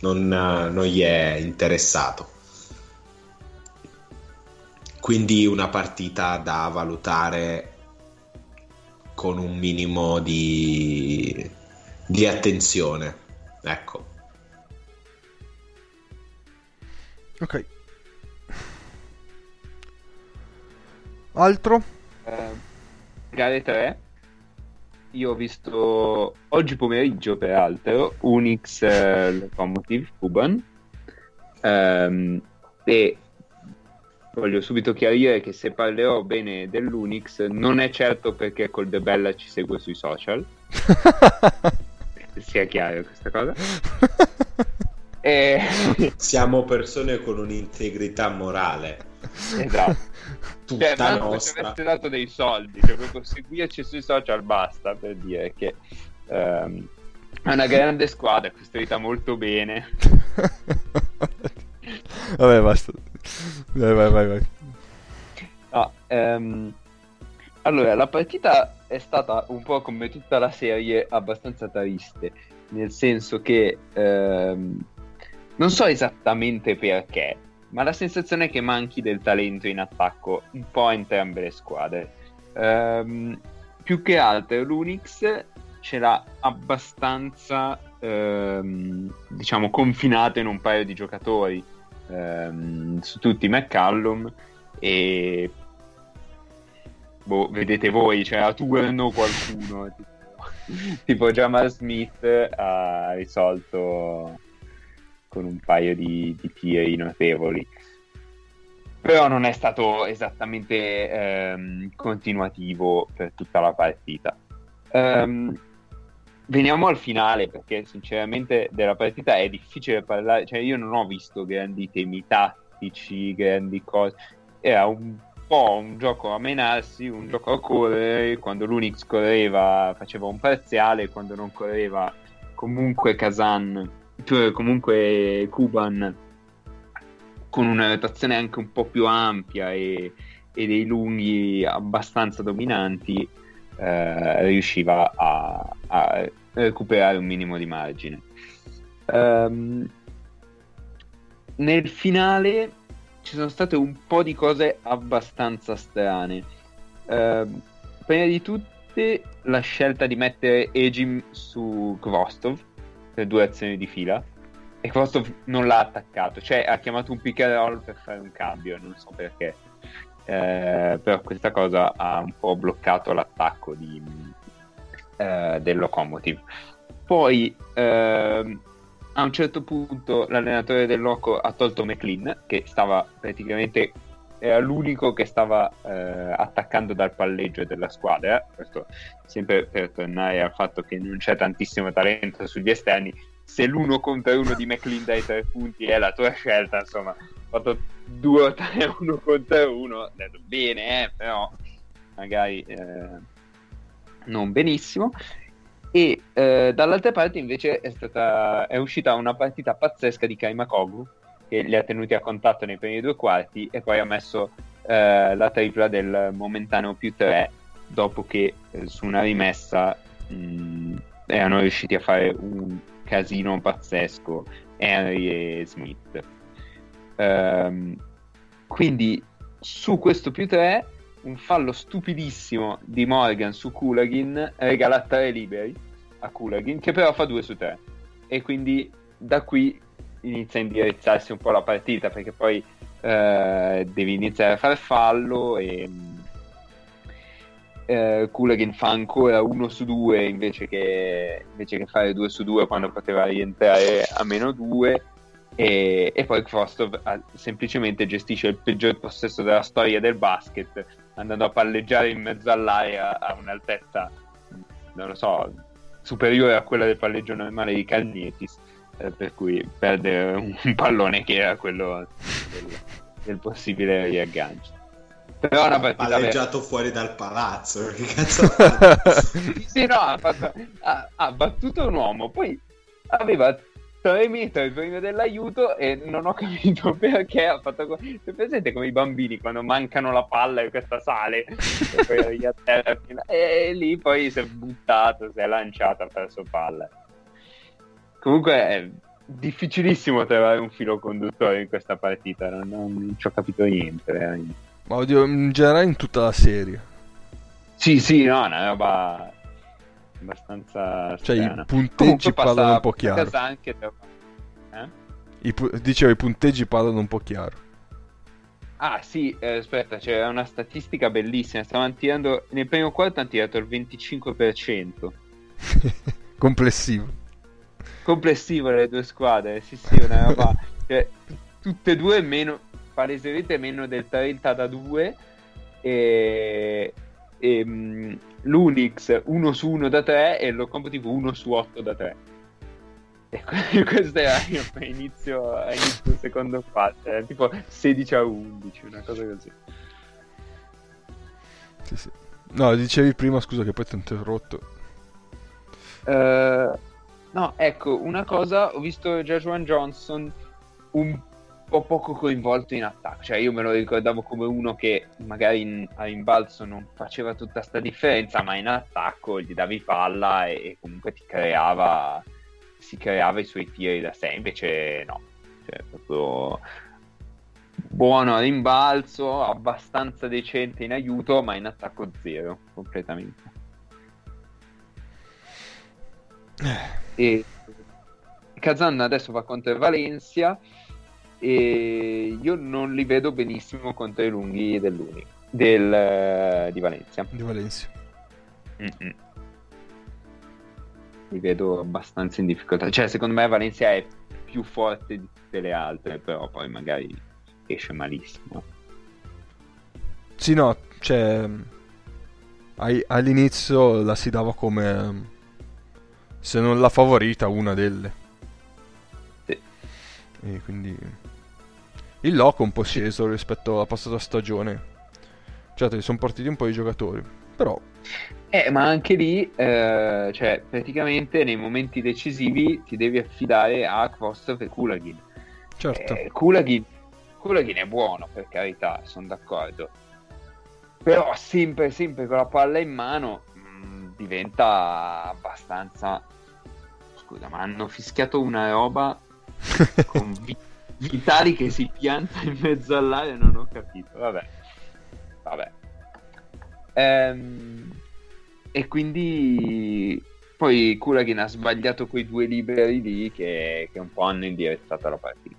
non, non gli è interessato quindi una partita da valutare con un minimo di, di attenzione. Ecco. ok. Altro? Eh, gare 3 io ho visto oggi pomeriggio peraltro Unix eh, Locomotive Kuban ehm, e voglio subito chiarire che se parlerò bene dell'Unix non è certo perché col De Bella ci segue sui social. Sia chiaro questa cosa. E... siamo persone con un'integrità morale. Esatto. Tutta cioè, nostra. aveste dato dei soldi cioè proprio seguirci sui social basta per dire che ehm, è una grande squadra costruita molto bene. Vabbè, basta. Vai, vai, vai. vai. No, ehm, allora, la partita è stata un po' come tutta la serie abbastanza triste, nel senso che ehm, non so esattamente perché, ma la sensazione è che manchi del talento in attacco un po' a entrambe le squadre. Ehm, più che altro l'Unix ce l'ha abbastanza, ehm, diciamo, confinato in un paio di giocatori, ehm, su tutti McCallum e boh, vedete voi, cioè a turno qualcuno, tipo, tipo Jamal Smith ha risolto con un paio di, di tiri notevoli. Però non è stato esattamente ehm, continuativo per tutta la partita. Ehm, veniamo al finale perché sinceramente della partita è difficile parlare, cioè io non ho visto grandi temi tattici, grandi cose, era un po' un gioco a menarsi, un gioco a correre, quando l'Unix correva faceva un parziale, quando non correva comunque Kazan, cioè comunque Kuban con una rotazione anche un po' più ampia e, e dei lunghi abbastanza dominanti eh, riusciva a, a, recuperare un minimo di margine. Um, nel finale ci sono state un po' di cose abbastanza strane. Uh, prima di tutte la scelta di mettere Ejim su Kvostov per due azioni di fila e Kvostov non l'ha attaccato, cioè ha chiamato un pick and roll per fare un cambio, non so perché. Eh, però questa cosa ha un po' bloccato l'attacco di, eh, del Locomotive. Poi eh, a un certo punto l'allenatore del Loco ha tolto McLean, che stava praticamente era l'unico che stava eh, attaccando dal palleggio della squadra. Questo sempre per tornare al fatto che non c'è tantissimo talento sugli esterni. Se l'uno contro uno di McLean dai tre punti è la tua scelta, insomma, ho fatto 2 o 3 uno contro uno, ho detto bene, eh, però magari eh, non benissimo. E eh, dall'altra parte invece è, stata, è uscita una partita pazzesca di Kaimakoglu che li ha tenuti a contatto nei primi due quarti e poi ha messo eh, la tripla del momentaneo più 3 dopo che eh, su una rimessa mh, erano riusciti a fare un casino pazzesco Henry e Smith. Um, quindi su questo più 3 un fallo stupidissimo di Morgan su Kulagin regala 3 liberi a Kulagin che però fa 2 su 3 e quindi da qui inizia a indirizzarsi un po' la partita perché poi eh, devi iniziare a fare fallo e eh, Kulagin fa ancora 1 su 2 invece che, invece che fare 2 su 2 quando poteva rientrare a meno 2 e, e poi Krostov semplicemente gestisce il peggior possesso della storia del basket andando a palleggiare in mezzo all'area a un'altezza non lo so superiore a quella del palleggio normale di Calnietis eh, per cui perde un, pallone che era quello del, del possibile riaggancio però una partita palleggiato vera. fuori dal palazzo che cazzo sì no ha, fatto, ha, ha battuto un uomo poi aveva 3 metri prima dell'aiuto e non ho capito perché ha fatto così. Presente come i bambini quando mancano la palla e questa sale e, e lì poi si è buttato, si è lanciato, ha perso palla. Comunque è difficilissimo trovare un filo conduttore in questa partita, non, non, non ci ho capito niente. Veramente. Ma oddio, in generale in tutta la serie. Sì, sì, no, una roba abbastanza cioè strana. i punteggi parlano un po' chiaro anche eh? I pu- dicevo i punteggi parlano un po' chiaro Ah sì, eh, aspetta, c'era una statistica bellissima. Stavano tirando nel primo quarto hanno tirato il 25% Complessivo. complessivo le due squadre. Sì, sì, una roba. cioè, tutte e due meno, palesemente meno del 30 da 2. E, e mh, l'Unix 1 su 1 da 3 e lo combo tipo 1 su 8 da 3. E que- questo era io inizio, inizio secondo quarto, era tipo 16 a 11, una cosa così. Sì, sì. No, dicevi prima, scusa che poi ti ho interrotto. Eh, no, ecco, una cosa, ho visto Joshua Johnson un po' poco coinvolto in attacco, cioè io me lo ricordavo come uno che magari in, a rimbalzo non faceva tutta sta differenza, ma in attacco gli davi palla e, e comunque ti creava, si creava i suoi tiri da sé, invece no, cioè proprio buono a rimbalzo, abbastanza decente in aiuto, ma in attacco zero, completamente. E Kazan adesso va contro Valencia e io non li vedo benissimo contro i lunghi dell'Uni del, eh, di Valencia. Di Valencia. Mm-mm. Li vedo abbastanza in difficoltà. Cioè, secondo me Valencia è più forte di tutte le altre, però poi magari esce malissimo. Sì, no, cioè... all'inizio la si dava come... Se non la favorita, una delle. Sì. E quindi... Il loco è un po' sceso rispetto alla passata stagione. Certo, sono partiti un po' i giocatori. Però... Eh, ma anche lì, eh, cioè, praticamente nei momenti decisivi ti devi affidare a Kvostov e Kulagin. Certo. Eh, Kulagin, Kulagin è buono, per carità, sono d'accordo. Però sempre, sempre con la palla in mano mh, diventa abbastanza... Scusa, ma hanno fischiato una roba con Vitali che si pianta in mezzo all'aria, non ho capito. Vabbè. Vabbè. Ehm, e quindi poi Kulagin ha sbagliato quei due liberi lì che, che un po' hanno indirizzato la partita.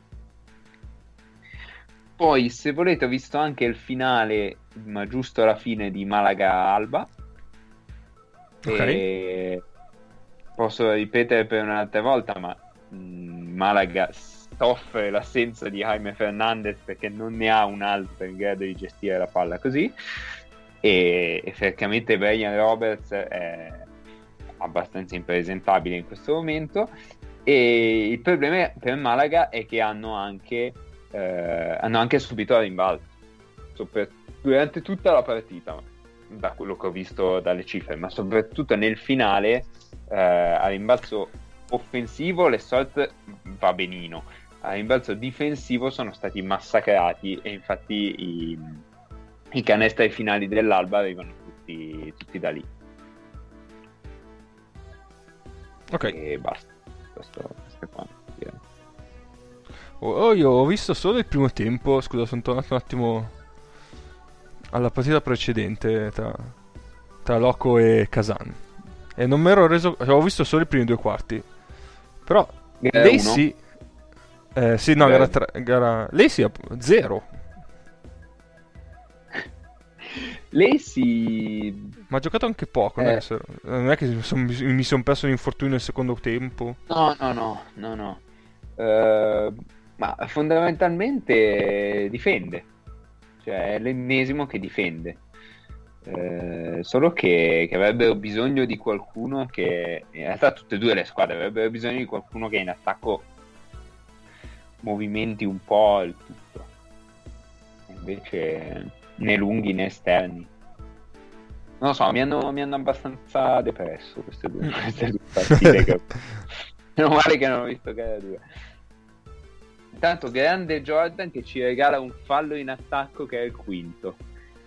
Poi, se volete, ho visto anche il finale, ma giusto alla fine di Malaga-Alba. Ok. E posso ripetere per un'altra volta, ma mh, Malaga soffre l'assenza di Jaime Fernandez perché non ne ha un altro in grado di gestire la palla così. E, e francamente Brian Roberts è abbastanza impresentabile in questo momento. E il problema per Malaga è che hanno anche, eh, hanno anche subito la rimbalzo Sopra- durante tutta la partita, da quello che ho visto dalle cifre, ma soprattutto nel finale eh, a rimbalzo offensivo l'Essort va benino, a rimbalzo difensivo sono stati massacrati e infatti i, i canestri finali dell'Alba arrivano tutti, tutti da lì. Ok. E basta. Questo, questo è quanto. direi. Oh, io ho visto solo il primo tempo. Scusa, sono tornato un attimo alla partita precedente tra, tra Loco e Kazan. E non mi ero reso. cioè, ho visto solo i primi due quarti. Però uno? sì. Eh, sì, no, Gara- tre, gara... Lei sì, zero. Lei si. Ma ha giocato anche poco. Non, Eh. è che, non è che mi son- mi sono perso l'infortunio nel secondo tempo. No, no, no, no, no. Eh, ma fondamentalmente difende. Cioè, è l'ennesimo che difende. Eh, solo che, che avrebbero bisogno di qualcuno che. In realtà, tutte e due le squadre avrebbero bisogno di qualcuno che in attacco movimenti un po' il tutto. Invece, né lunghi né esterni. Non lo so, mi hanno, mi hanno abbastanza depresso queste due, queste due partite. che- Meno male che non ho visto gara 2. Intanto, grande Jordan che ci regala un fallo in attacco che è il quinto.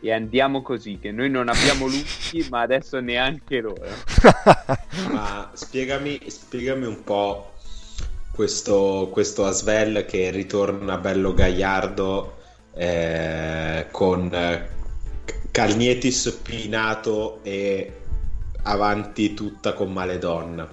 E andiamo così, che noi non abbiamo lunghi, ma adesso neanche loro. Ma spiegami, spiegami un po' questo, questo Asvel che ritorna bello gagliardo eh, con eh, Calnietis pinato e avanti tutta con Maledonna.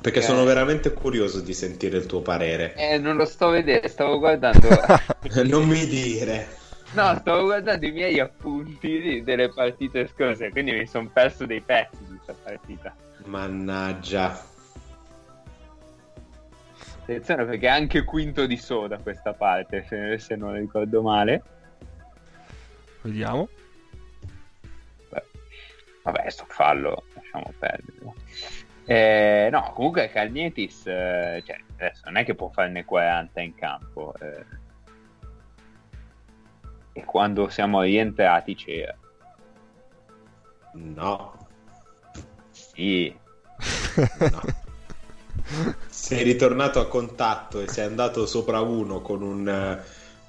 Perché Eh. sono veramente curioso di sentire il tuo parere. Eh, non lo sto vedendo, stavo guardando. non mi dire. No, stavo guardando i miei appunti delle partite scorse, quindi mi sono perso dei pezzi di questa partita. Mannaggia. Attenzione perché è anche quinto di soda questa parte, se, se non ricordo male. Vediamo. Beh, vabbè, sto fallo, lasciamo perdere. Eh, no, comunque Calnietis, eh, cioè, adesso non è che può farne 40 in campo. Eh. E quando siamo rientrati c'era. No. Sì. no. sei ritornato a contatto e sei andato sopra uno con un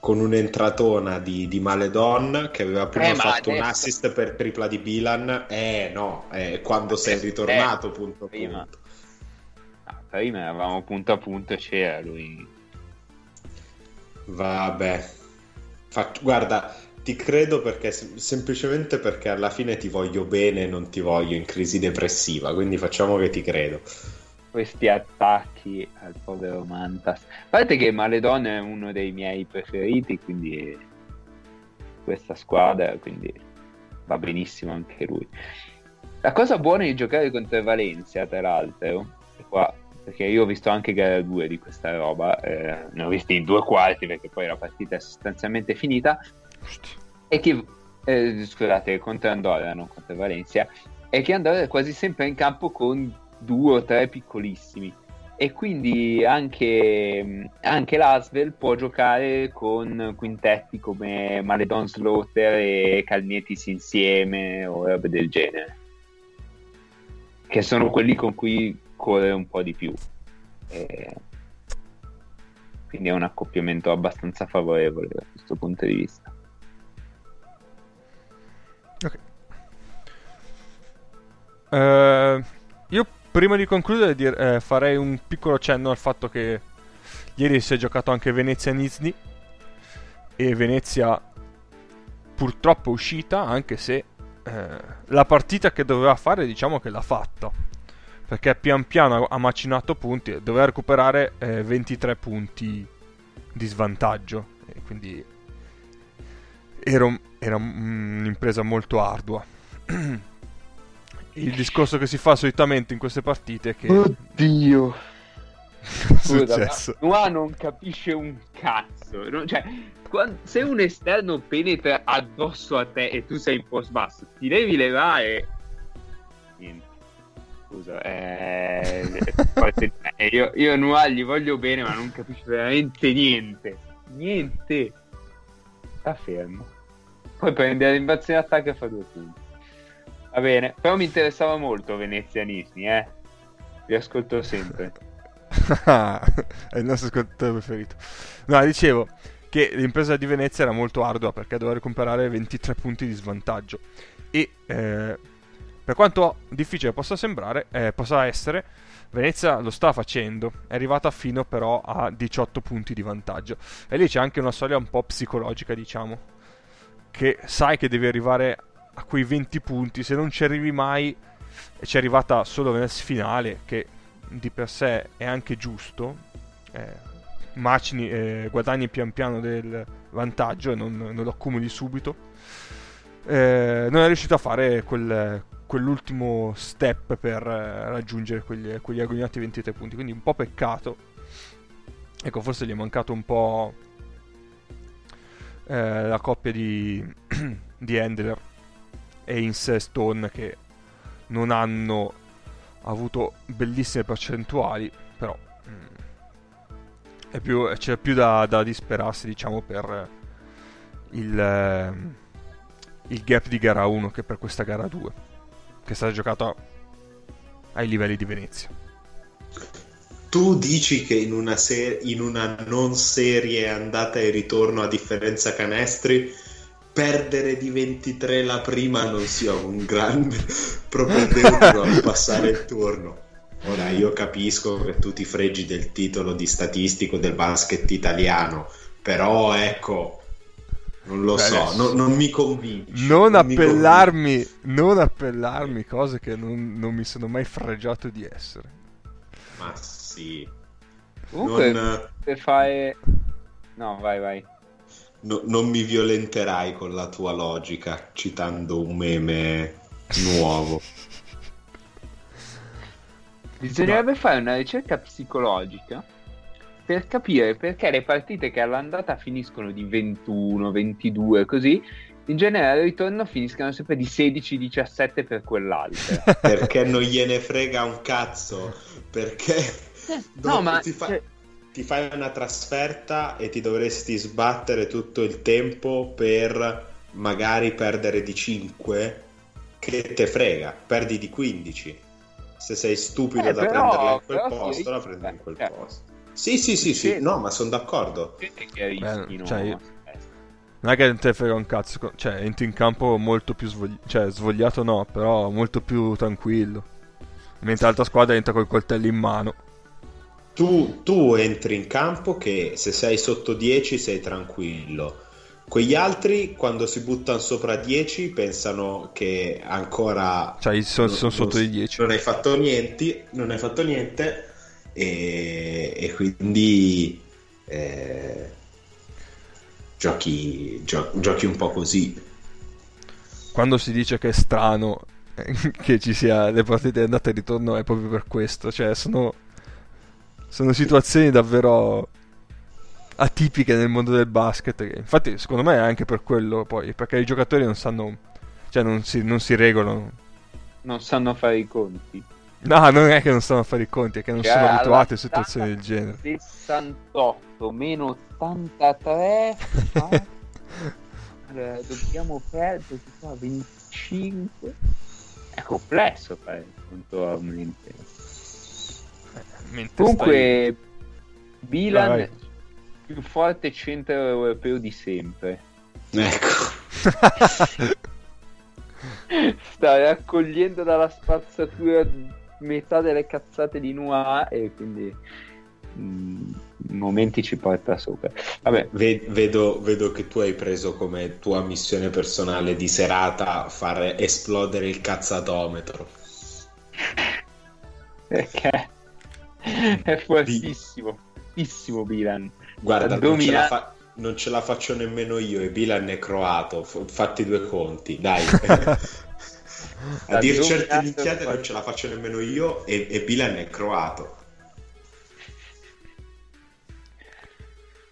con un'entratona di, di Maledon che aveva prima Eh, fatto un adesso- assist per tripla di Bilan eh no eh, quando sei Eh, ritornato punto a prima. punto. No, prima eravamo punto a punto e c'era lui. vabbè. Fa- guarda ti credo perché sem- semplicemente perché alla fine ti voglio bene e non ti voglio in crisi depressiva quindi facciamo che ti credo Questi attacchi al povero Mantas. A parte che Maledon è uno dei miei preferiti, quindi questa squadra, quindi va benissimo anche lui. La cosa buona di giocare contro Valencia, tra l'altro, qua, perché io ho visto anche gara 2 di questa roba, eh, ne ho visti in due quarti perché poi la partita è sostanzialmente finita, e che, eh, scusate, contro Andorra, non contro Valencia, è che Andorra è quasi sempre in campo con due o tre piccolissimi. E quindi anche, anche l'Asvel può giocare con quintetti come Maledon Slaughter e Calnietis insieme o robe del genere che sono quelli con cui corre un po' di più. E quindi è un accoppiamento abbastanza favorevole da questo punto di vista. Ok. Eh, io prima di concludere dir- eh, farei un piccolo cenno al fatto che ieri si è giocato anche Venezia-Nizhny e Venezia purtroppo è uscita anche se eh, la partita che doveva fare diciamo che l'ha fatta perché pian piano ha macinato punti e doveva recuperare eh, 23 punti di svantaggio e quindi era, era un- un'impresa molto ardua. Il discorso che si fa solitamente in queste partite è che... oddio successo? Noah non capisce un cazzo. no? Cioè, quan- se un esterno penetra addosso a te e tu sei in post basso, ti devi levare. Niente. Scusa, eh... forse- eh, io, io a Noah gli voglio bene, ma non capisce veramente niente. Niente. Sta fermo. Poi prende la rimbalzo attacco e fa due punti. Va bene, però mi interessava molto Venezia Nisni, eh. Vi ascolto sempre. è il nostro ascoltatore preferito. No, dicevo che l'impresa di Venezia era molto ardua perché doveva recuperare 23 punti di svantaggio. E eh, per quanto difficile possa sembrare, eh, possa essere, Venezia lo sta facendo. È arrivata fino però a 18 punti di vantaggio. E lì c'è anche una soglia un po' psicologica, diciamo. Che sai che devi arrivare a quei 20 punti. Se non ci arrivi mai, e ci è arrivata solo nel finale, che di per sé è anche giusto. Eh, macini, eh, guadagni pian piano del vantaggio e non, non lo accumuli subito. Eh, non è riuscito a fare quel- quell'ultimo step per eh, raggiungere quegli, quegli agognati 23 punti. Quindi un po' peccato. Ecco, forse gli è mancato un po' eh, la coppia di, di Handler e Ince Stone che non hanno avuto bellissime percentuali, però mm, è più- c'è più da, da disperarsi, diciamo, per il, eh, il gap di gara 1 che per questa gara 2, che stata giocata ai livelli di Venezia. tu dici che in una, se- in una non serie andata e ritorno a differenza canestri perdere di 23 la prima non sia un grande propedeutico a passare il turno ora io capisco che tu ti fregi del titolo di statistico del basket italiano però ecco non lo Beh, so adesso- non, non mi convinci Non non mi appellarmi, non appellarmi cose che non, non mi sono mai fregiato di essere. convinci. ma sì Comunque, Non- per fare... No, vai, vai. No- non mi violenterai con la tua logica citando un meme nuovo. Bisognerebbe fare una ricerca psicologica per capire perché le partite che all'andata finiscono di 21, 22, così, in genere al ritorno finiscono sempre di 16-17 per quell'altro. Perché non gliene frega un cazzo. Perché no, ma ti, fa- cioè, ti fai una trasferta e ti dovresti sbattere tutto il tempo per magari perdere di 5. Che te frega, perdi di 15. Se sei stupido Eh, da però- prenderla in quel posto, sì, la prendi in quel eh. posto. Sì, sì, sì, sì, Sì. no, ma sono d'accordo. che rischino. cioè, io- eh. Non è che non te frega un cazzo, cioè entri in campo molto più svogliato, cioè svogliato no, però molto più tranquillo. Mentre l'altra squadra entra col coltello in mano. Tu, tu entri in campo che se sei sotto 10 sei tranquillo. Quegli altri, quando si buttano sopra 10, pensano che ancora Cioè sono, sono sotto i 10. Non hai fatto niente, non hai fatto niente e, e quindi eh, giochi, gio- giochi un po' così. Quando si dice che è strano eh, che ci sia le partite andate e ritorno è proprio per questo. Cioè sono, sono situazioni davvero atipiche nel mondo del basket. infatti secondo me è anche per quello poi, perché i giocatori non sanno, cioè non si, non si regolano. Non sanno fare i conti. No, non è che non sanno fare i conti, è che non Cioè, sono abituati a situazioni del genere. 68 meno 83 fa- Allora, dobbiamo perdere che fa 25 è complesso fare il conto aumenti. Mentre comunque Milan Vai, vai. più forte centro europeo di sempre Ecco. stai- sta raccogliendo dalla spazzatura metà delle cazzate di Noah e quindi mm, in momenti ci porta sopra vabbè Ve- Vedo, vedo che tu hai preso come tua missione personale di serata far esplodere il cazzatometro. perché è fortissimo fortissimo Milan Guarda, non ce, la Domina- fa- non ce la faccio nemmeno io e Bilan è croato. F- fatti due conti, dai. A dir certe minchiate non ce la faccio nemmeno io e, e Bilan è croato.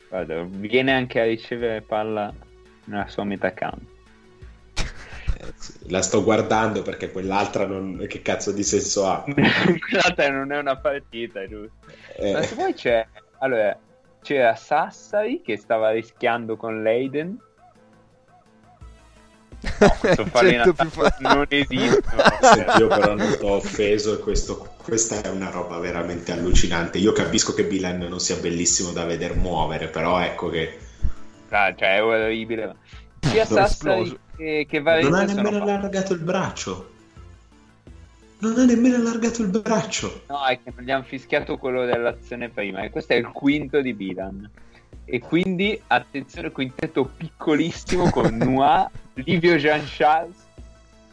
Guarda, viene anche a ricevere palla nella sua metà campo La sto guardando perché quell'altra non... che cazzo di senso ha? quell'altra non è una partita giusto. Ma Eh, se poi c'è allora c'era Sassari che stava rischiando con Leiden. No, attacco fa- non esiste. Io però non ho offeso e questo- questa è una roba veramente allucinante. Io capisco che Bilan non sia bellissimo da vedere muovere, però ecco che Ah, cioè è orribile. Sia Sassari che, che non Varese ha nemmeno allargato il braccio. Non ha nemmeno allargato il braccio. No, è che non gli hanno fischiato quello dell'azione prima. E questo è il quinto di Milan. E quindi, attenzione, quintetto piccolissimo con Noir, Livio Jean Charles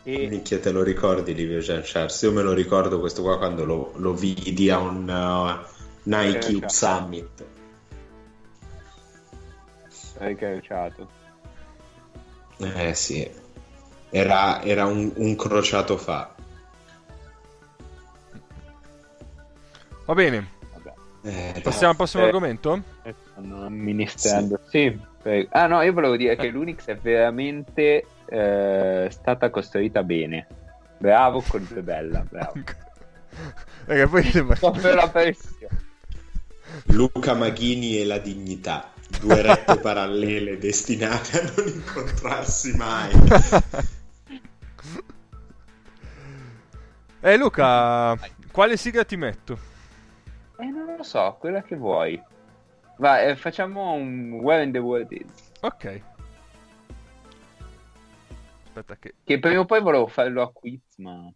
e Minchia, te lo ricordi Livio Jean Charles? Io me lo ricordo questo qua quando lo, lo vidi a un uh, Nike Eh, Youth ciao. Eh sì, era, era un, un crociato fa. Va bene, Vabbè. Eh, passiamo al prossimo Eh. argomento? Eh, Stanno amministrando. Sì. prego. Ah no, io volevo dire che l'Unix è veramente eh, stata costruita bene. Bravo con bella, bravo. Perché poi. Luca Maghini e la dignità, due rette parallele destinate a non incontrarsi mai. Eh Luca, quale sigla ti metto? Eh, non lo so, quella che vuoi. Va, eh, facciamo un Where in the World is. Ok. Aspetta che... Che prima o poi volevo farlo a quiz, ma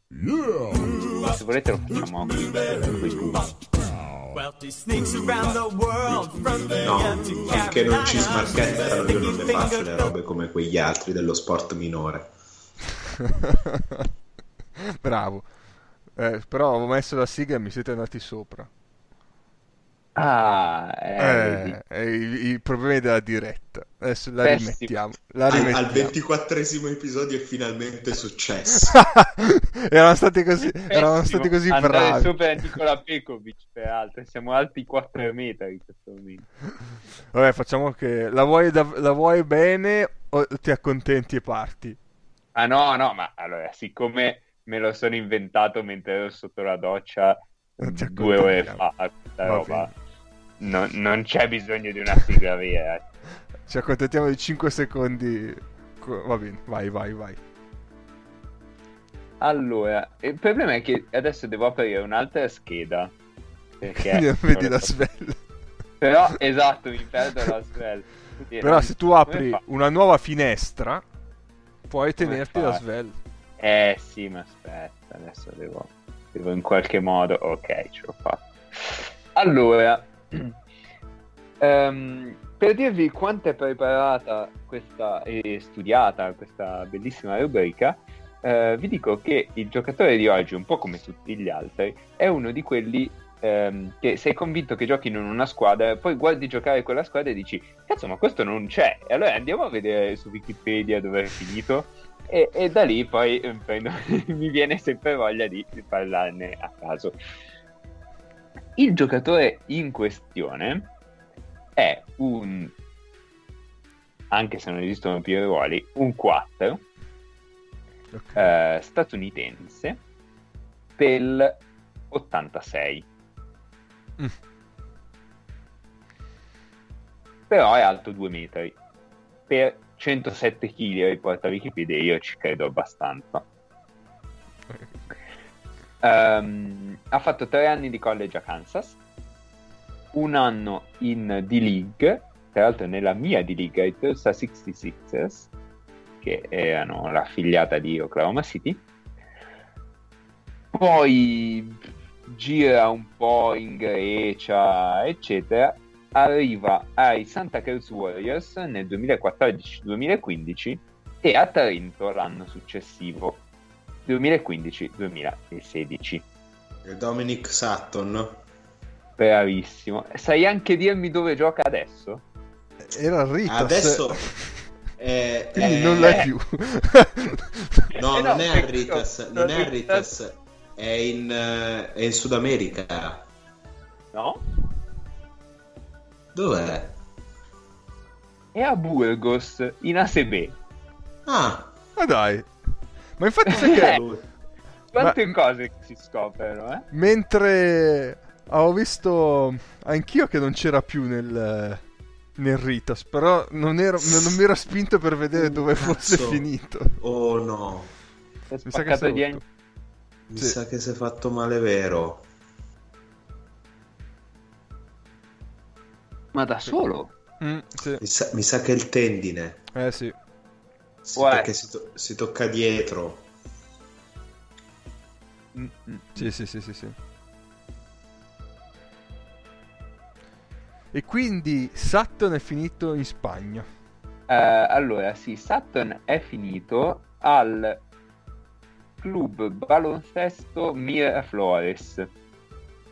se volete lo facciamo a quiz. No, finché non ci smarchettano io non ne faccio le robe come quegli altri dello sport minore. Bravo. Eh, però avevo messo la sigla e mi siete andati sopra. Ah, eh. Eh, eh, i, i problemi della diretta. Adesso la Pessimo. rimettiamo. La Al, al rimettiamo. ventiquattresimo episodio è finalmente successo. erano stati così, erano Pessimo. stati così Andare bravi. sopra Nicola Pekovic, peraltro. Siamo alti 4 metri in questo momento. Vabbè, facciamo che la vuoi, da- la vuoi bene o ti accontenti e parti? Ah no, no, ma allora, siccome me lo sono inventato mentre ero sotto la doccia due ore fa, questa roba, bene. Non, non c'è bisogno di una sigla vera. Ci accontentiamo di 5 secondi. Co- Va bene, vai, vai, vai. Allora, il problema è che adesso devo aprire un'altra scheda. Perché vedi la svella. Però, esatto, mi perdo la svella. Quindi Però se tu apri fa- una nuova finestra, puoi Come tenerti la fai? svella. Eh sì, ma aspetta, adesso devo, devo in qualche modo... Ok, ce l'ho fatto. Allora, ehm, per dirvi quanto è preparata questa e studiata questa bellissima rubrica, eh, vi dico che il giocatore di oggi, un po' come tutti gli altri, è uno di quelli ehm, che sei convinto che giochino in una squadra, poi guardi giocare quella squadra e dici, cazzo, ma questo non c'è. E allora andiamo a vedere su Wikipedia dove è finito. E, e da lì poi eh, prendo- mi viene sempre voglia di parlarne a caso. Il giocatore in questione è un, anche se non esistono più ruoli, un 4 Ok. eh, statunitense del 86. Mm. Però è alto 2 metri. Per 107 kg riporta Wikipedia, io ci credo abbastanza. Ehm, ha fatto tre anni di college a Kansas, un anno in D-League, tra l'altro nella mia D-League, ai Tulsa 66ers, che erano l'affiliata di Oklahoma City. Poi gira un po' in Grecia, eccetera. Arriva ai Santa Cruz Warriors nel 2014-2015 e a Trento l'anno successivo, 2015-2016. E Dominic Sutton. Bravissimo. Sai anche dirmi dove gioca adesso? Era Ritas. Adesso è, Quindi è- non l'è più. No, Eh non no, è a Ritas, non è a Ritas- Ritas, è in, eh, è in Sud America. No? Dov'è? È a Burgos, in ASB. Ah, Ma dai. Ma infatti sai che Eh. lui. Quante cose che si scoprono, eh? mentre ho visto anch'io che non c'era più nel, nel Ritas, però non, ero, non mi ero spinto per vedere dove fosse Cazzo. finito. Oh no, È Mi sa che sei di mi Sì. sa che si è fatto male vero. Ma da solo? Mm, sì. Mi sa, mi sa che è il tendine. Eh sì. Sì, perché si, to- si tocca dietro. Mm, mm. Sì, sì, sì, sì, sì. E quindi Sutton è finito in Spagna. Eh, allora, sì, Sutton è finito al club baloncesto Miraflores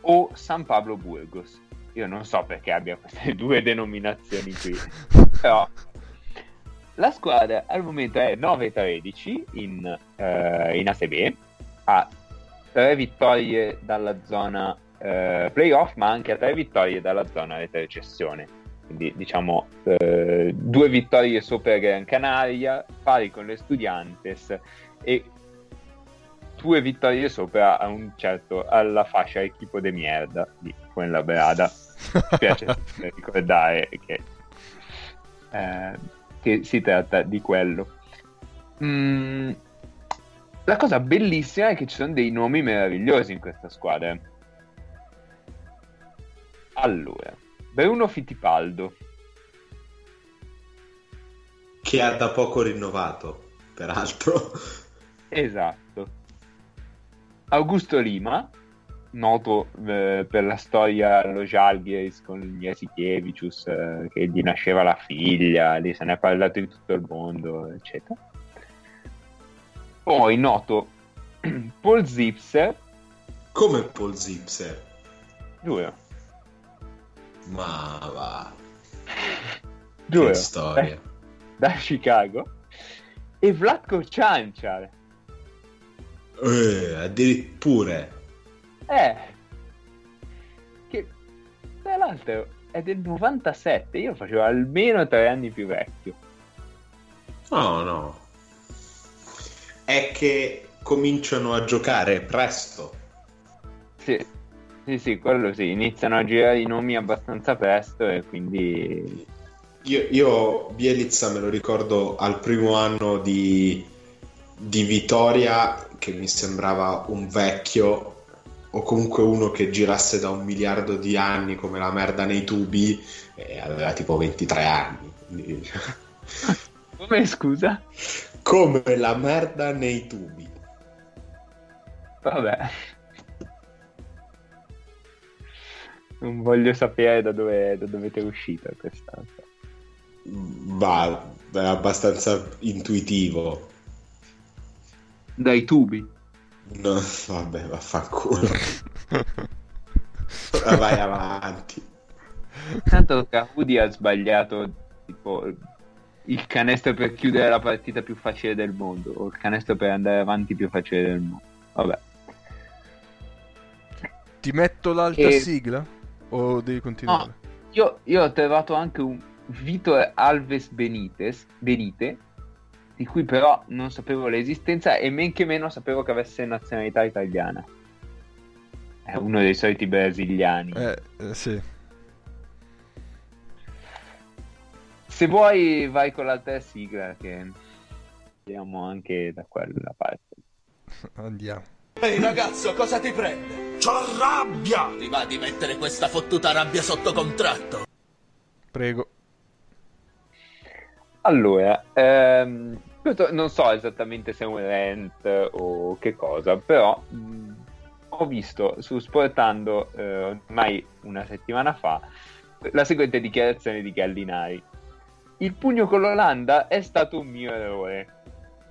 o San Pablo Burgos. Io non so perché abbia queste due denominazioni qui, però la squadra al momento è 9-13 in, eh, in ACB, ha tre vittorie dalla zona eh, playoff, ma anche tre vittorie dalla zona retrocessione. Quindi diciamo eh, due vittorie sopra Gran Canaria, pari con le Studiantes e due vittorie sopra a un certo, alla fascia equipo de merda di Fuenlabrada. Mi piace ricordare che, eh, che si tratta di quello. Mm, la cosa bellissima è che ci sono dei nomi meravigliosi in questa squadra. Allora, Bruno Fittipaldo, Che ha da poco rinnovato, peraltro. esatto. Augusto Lima, noto eh, per la storia allo Žalgiris con Jasikevičius, eh, che gli nasceva la figlia, lì se ne è parlato in tutto il mondo, eccetera. Poi noto Paul Zipser, Come Paul Zipser. giuro. Ma va. Giuro. Che storia. Eh, Da Chicago. E Vlatko Cianciar. Eh, addirittura. Eh. Che tra l'altro è del 97. Io facevo almeno tre anni più vecchio. No, no. È che cominciano a giocare presto. Sì. Sì, sì, quello sì. Iniziano a girare i nomi abbastanza presto e quindi Io, io Bielizza me lo ricordo al primo anno di, di Vitoria che mi sembrava un vecchio o comunque uno che girasse da un miliardo di anni come la merda nei tubi e aveva tipo 23 anni. Quindi- Come scusa? come la merda nei tubi. Vabbè. Non voglio sapere da dove, da dove ti è uscita questa. Va, è abbastanza intuitivo. Dai tubi. No, vabbè, vaffanculo. Vai avanti. Tanto Cahudi ha sbagliato tipo il canestro per chiudere la partita più facile del mondo o il canestro per andare avanti più facile del mondo. Vabbè. Ti metto l'alta E- sigla? O devi continuare? No, io, io ho trovato anche un Vitor Alves Benitez, Benite, di cui però non sapevo l'esistenza e men che meno sapevo che avesse nazionalità italiana. È uno dei soliti brasiliani. Eh, eh, sì. Se vuoi vai con l'altra sigla che vediamo anche da quella parte. Andiamo. Ehi ragazzo, cosa ti prende? C'ho rabbia! Ti va di mettere questa fottuta rabbia sotto contratto? Prego. Allora, ehm, non so esattamente se è un rant o che cosa, però mh, ho visto su Sportando eh, ormai una settimana fa la seguente dichiarazione di Gallinari. Il pugno con l'Olanda è stato un mio errore.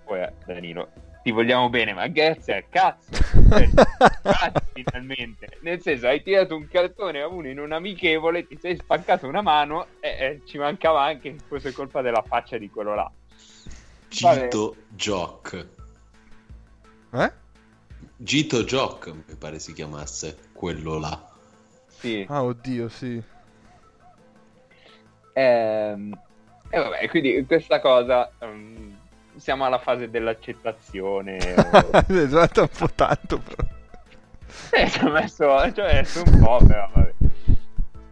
Ora, Danilo, ti vogliamo bene, ma grazie al cazzo. Grazie, finalmente. Nel senso, hai tirato un cartone a uno in un amichevole, ti sei spaccato una mano e, e ci mancava anche che fosse colpa della faccia di quello là. Gito Jock. Eh? Gito Jock, mi pare si chiamasse quello là. Sì. Ah, oddio, sì. Ehm, E vabbè, quindi questa cosa... ehm, siamo alla fase dell'accettazione. o- È esatto un po' tanto, però. Eh, ci ho messo, ci ho messo un po', però vabbè.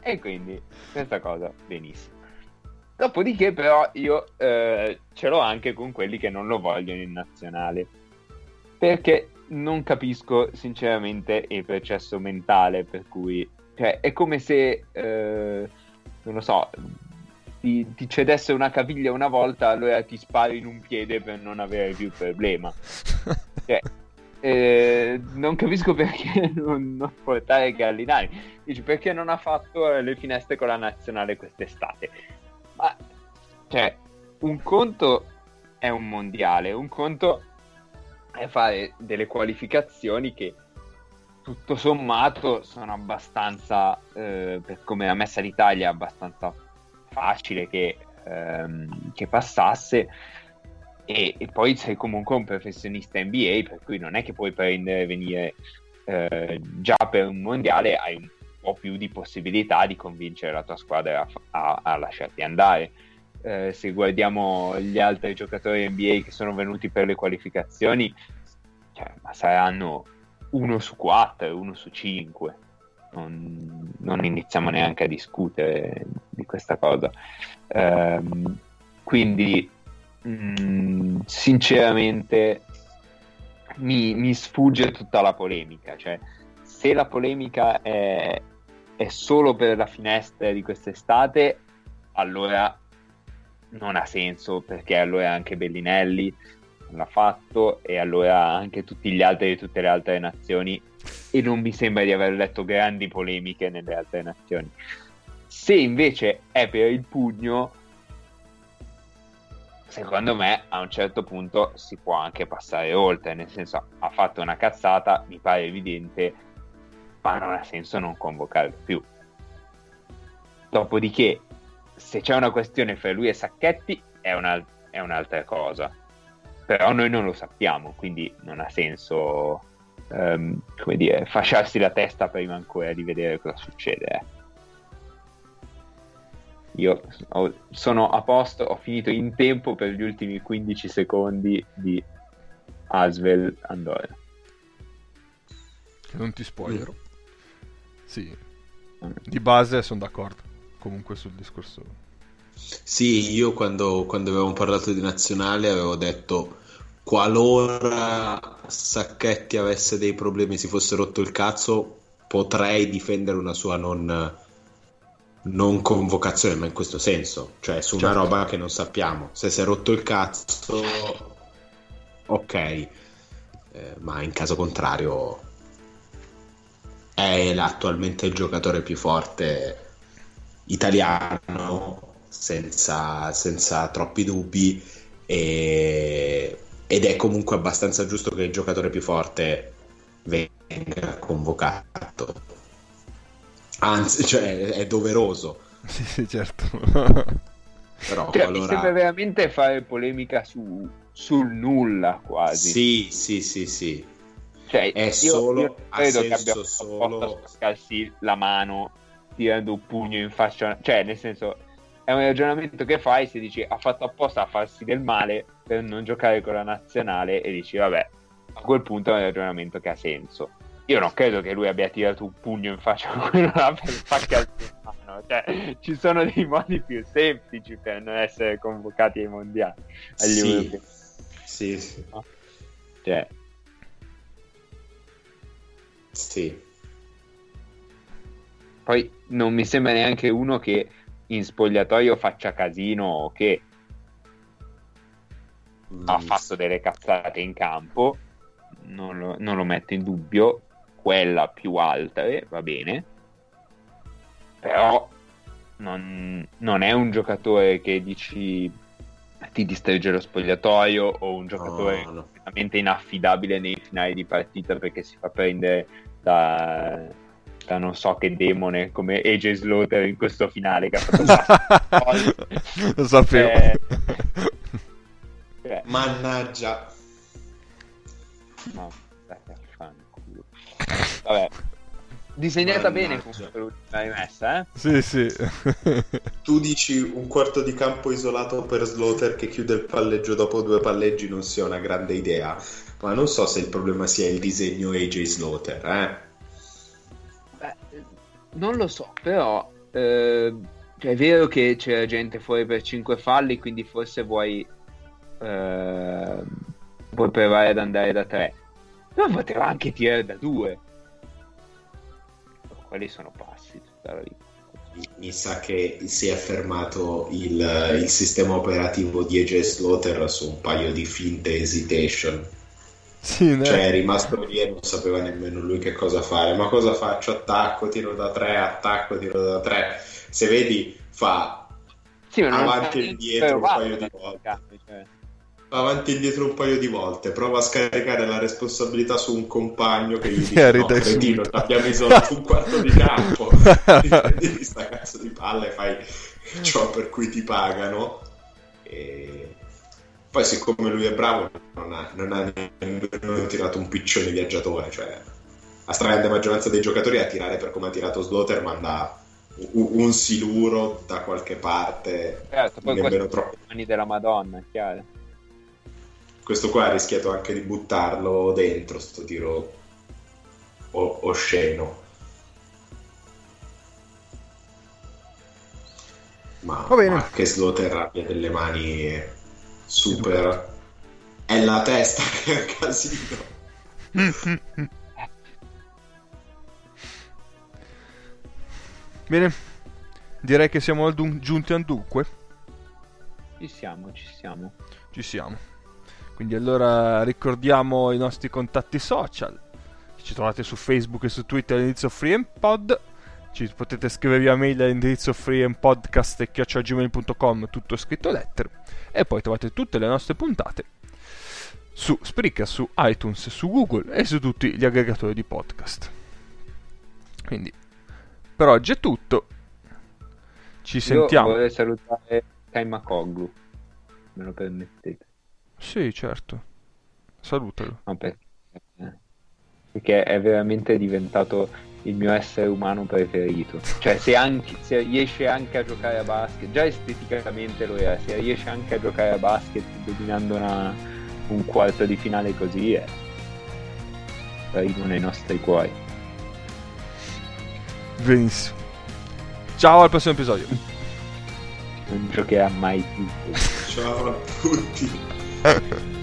E quindi, questa cosa, benissimo. Dopodiché, però, io eh, ce l'ho anche con quelli che non lo vogliono in nazionale. Perché non capisco, sinceramente, il processo mentale per cui... Cioè, è come se, eh, non lo so, ti, ti cedesse una caviglia una volta, allora ti spari in un piede per non avere più problema. Cioè, eh, non capisco perché non, non portare Gallinari. Dici perché non ha fatto le finestre con la nazionale quest'estate. Ma cioè, un conto è un mondiale, un conto è fare delle qualificazioni che tutto sommato sono abbastanza, eh, per come ha messa l'Italia, abbastanza facile che, ehm, che passasse. E, e poi sei comunque un professionista NBA, per cui non è che puoi prendere e venire eh, già per un mondiale, hai un po' più di possibilità di convincere la tua squadra a, a- lasciarti andare. Eh, se guardiamo gli altri giocatori NBA che sono venuti per le qualificazioni, cioè, saranno uno su quattro, uno su cinque. Non, non iniziamo neanche a discutere di questa cosa. Ehm, quindi, mm, sinceramente, mi, mi sfugge tutta la polemica. Cioè, se la polemica è, è solo per la finestra di quest'estate, allora non ha senso perché allora anche Bellinelli l'ha fatto e allora anche tutti gli altri di tutte le altre nazioni e non mi sembra di aver letto grandi polemiche nelle altre nazioni. Se invece è per il pugno, secondo me a un certo punto si può anche passare oltre, nel senso ha fatto una cazzata, mi pare evidente, ma non ha senso non convocarlo più. Dopodiché, se c'è una questione fra lui e Sacchetti, è, una- è un'altra cosa. Però noi non lo sappiamo, quindi non ha senso, ehm, come dire, fasciarsi la testa prima ancora di vedere cosa succede. eh. Io ho- sono a posto, ho finito in tempo per gli ultimi 15 secondi di Asvel Andorra. Non ti spoilerò. Sì. Di base sono d'accordo. Comunque sul discorso. Sì, io quando, quando avevamo parlato di nazionale avevo detto qualora Sacchetti avesse dei problemi, si fosse rotto il cazzo, potrei difendere una sua non, non convocazione, ma in questo senso, cioè su una Certo. roba che non sappiamo. Se si è rotto il cazzo, ok, Eh, ma in caso contrario è attualmente il giocatore più forte italiano senza, senza troppi dubbi e- ed è comunque abbastanza giusto che il giocatore più forte venga convocato anzi cioè è doveroso Sì, sì, certo. però Cioè, mi sembra qualora veramente fare polemica su- sul nulla quasi. sì sì sì sì Cioè, È io, solo- io credo che abbia solo- spaccarsi la mano tirando un pugno in faccia. Cioè, nel senso, è un ragionamento che fai se dici ha fatto apposta a farsi del male per non giocare con la nazionale e dici vabbè, a quel punto è un ragionamento che ha senso. Io non credo che lui abbia tirato un pugno in faccia a quello là per spaccarsi la mano. Cioè, ci sono dei modi più semplici per non essere convocati ai mondiali. Agli Sì. europei. sì sì, Cioè, sì. Poi non mi sembra neanche uno che in spogliatoio faccia casino o che ha Mm, fatto delle cazzate in campo, non lo, non lo metto in dubbio, quella più alta eh, va bene, però non, non è un giocatore che dici ti distrugge lo spogliatoio o un giocatore No, no. completamente inaffidabile nei finali di partita perché si fa prendere da, da non so che demone come AJ Slaughter in questo finale che ha fatto Lo sapevo. Eh. Cioè, mannaggia No. Vabbè. Disegnata bene Mannaggia. comunque l'ultima rimessa, eh? sì, sì. Tu dici un quarto di campo isolato per Slaughter che chiude il palleggio dopo due palleggi non sia una grande idea, ma non so se il problema sia il disegno AJ Slaughter, eh? Beh, non lo so, però eh, cioè, è vero che c'era gente fuori per 5 falli, quindi forse vuoi eh, puoi provare ad andare da 3. Ma poteva anche tirare da 2. Quelli sono passi tutta la vita. Mi- Mi sa che si è fermato il, il sistema operativo di AJ Slaughter su un paio di finte hesitation. Sì, Cioè è rimasto lì e non sapeva nemmeno lui che cosa fare. Ma cosa faccio? Attacco, tiro da 3, attacco, tiro da 3. Se vedi, fa Sì, Avanti e indietro un paio di a volte. cioè. avanti e indietro un paio di volte, prova a scaricare la responsabilità su un compagno che gli dice no, cretino, subito." abbiamo isolato un quarto di campo prendi sta cazzo di palla e fai ciò per cui ti pagano e poi siccome lui è bravo non ha, non ha nemmeno tirato un piccione viaggiatore cioè la stragrande maggioranza dei giocatori a tirare per come ha tirato Slaughter manda un, un siluro da qualche parte Certo, poi nemmeno questi troppo mani della Madonna, chiaro. questo qua ha rischiato anche di buttarlo dentro sto tiro o- osceno ma, Va bene. ma che Slaughter abbia delle mani super è la testa che è un casino Bene, direi che siamo al dun- giunti al dunque. Ci siamo, ci siamo. Ci siamo. Quindi allora ricordiamo i nostri contatti social. Ci trovate su Facebook e su Twitter all'indirizzo FreeMPod. Ci potete scrivere via mail all'indirizzo freempodcast.gmail.com tutto scritto lettere. E poi trovate tutte le nostre puntate su Spreaker, su iTunes, su Google e su tutti gli aggregatori di podcast. Quindi per oggi è tutto. Ci Io sentiamo. vorrei salutare Kai Makoglu, me lo permettete. Sì, certo. Salutalo. No, perché, perché è veramente diventato il mio essere umano preferito. Cioè, se, anche, se riesce anche a giocare a basket, già esteticamente lo era, se riesce anche a giocare a basket dominando una- un quarto di finale così, è primo nei nostri cuori. Benissimo. Ciao al prossimo episodio. Non giocherà mai più. Ciao a tutti.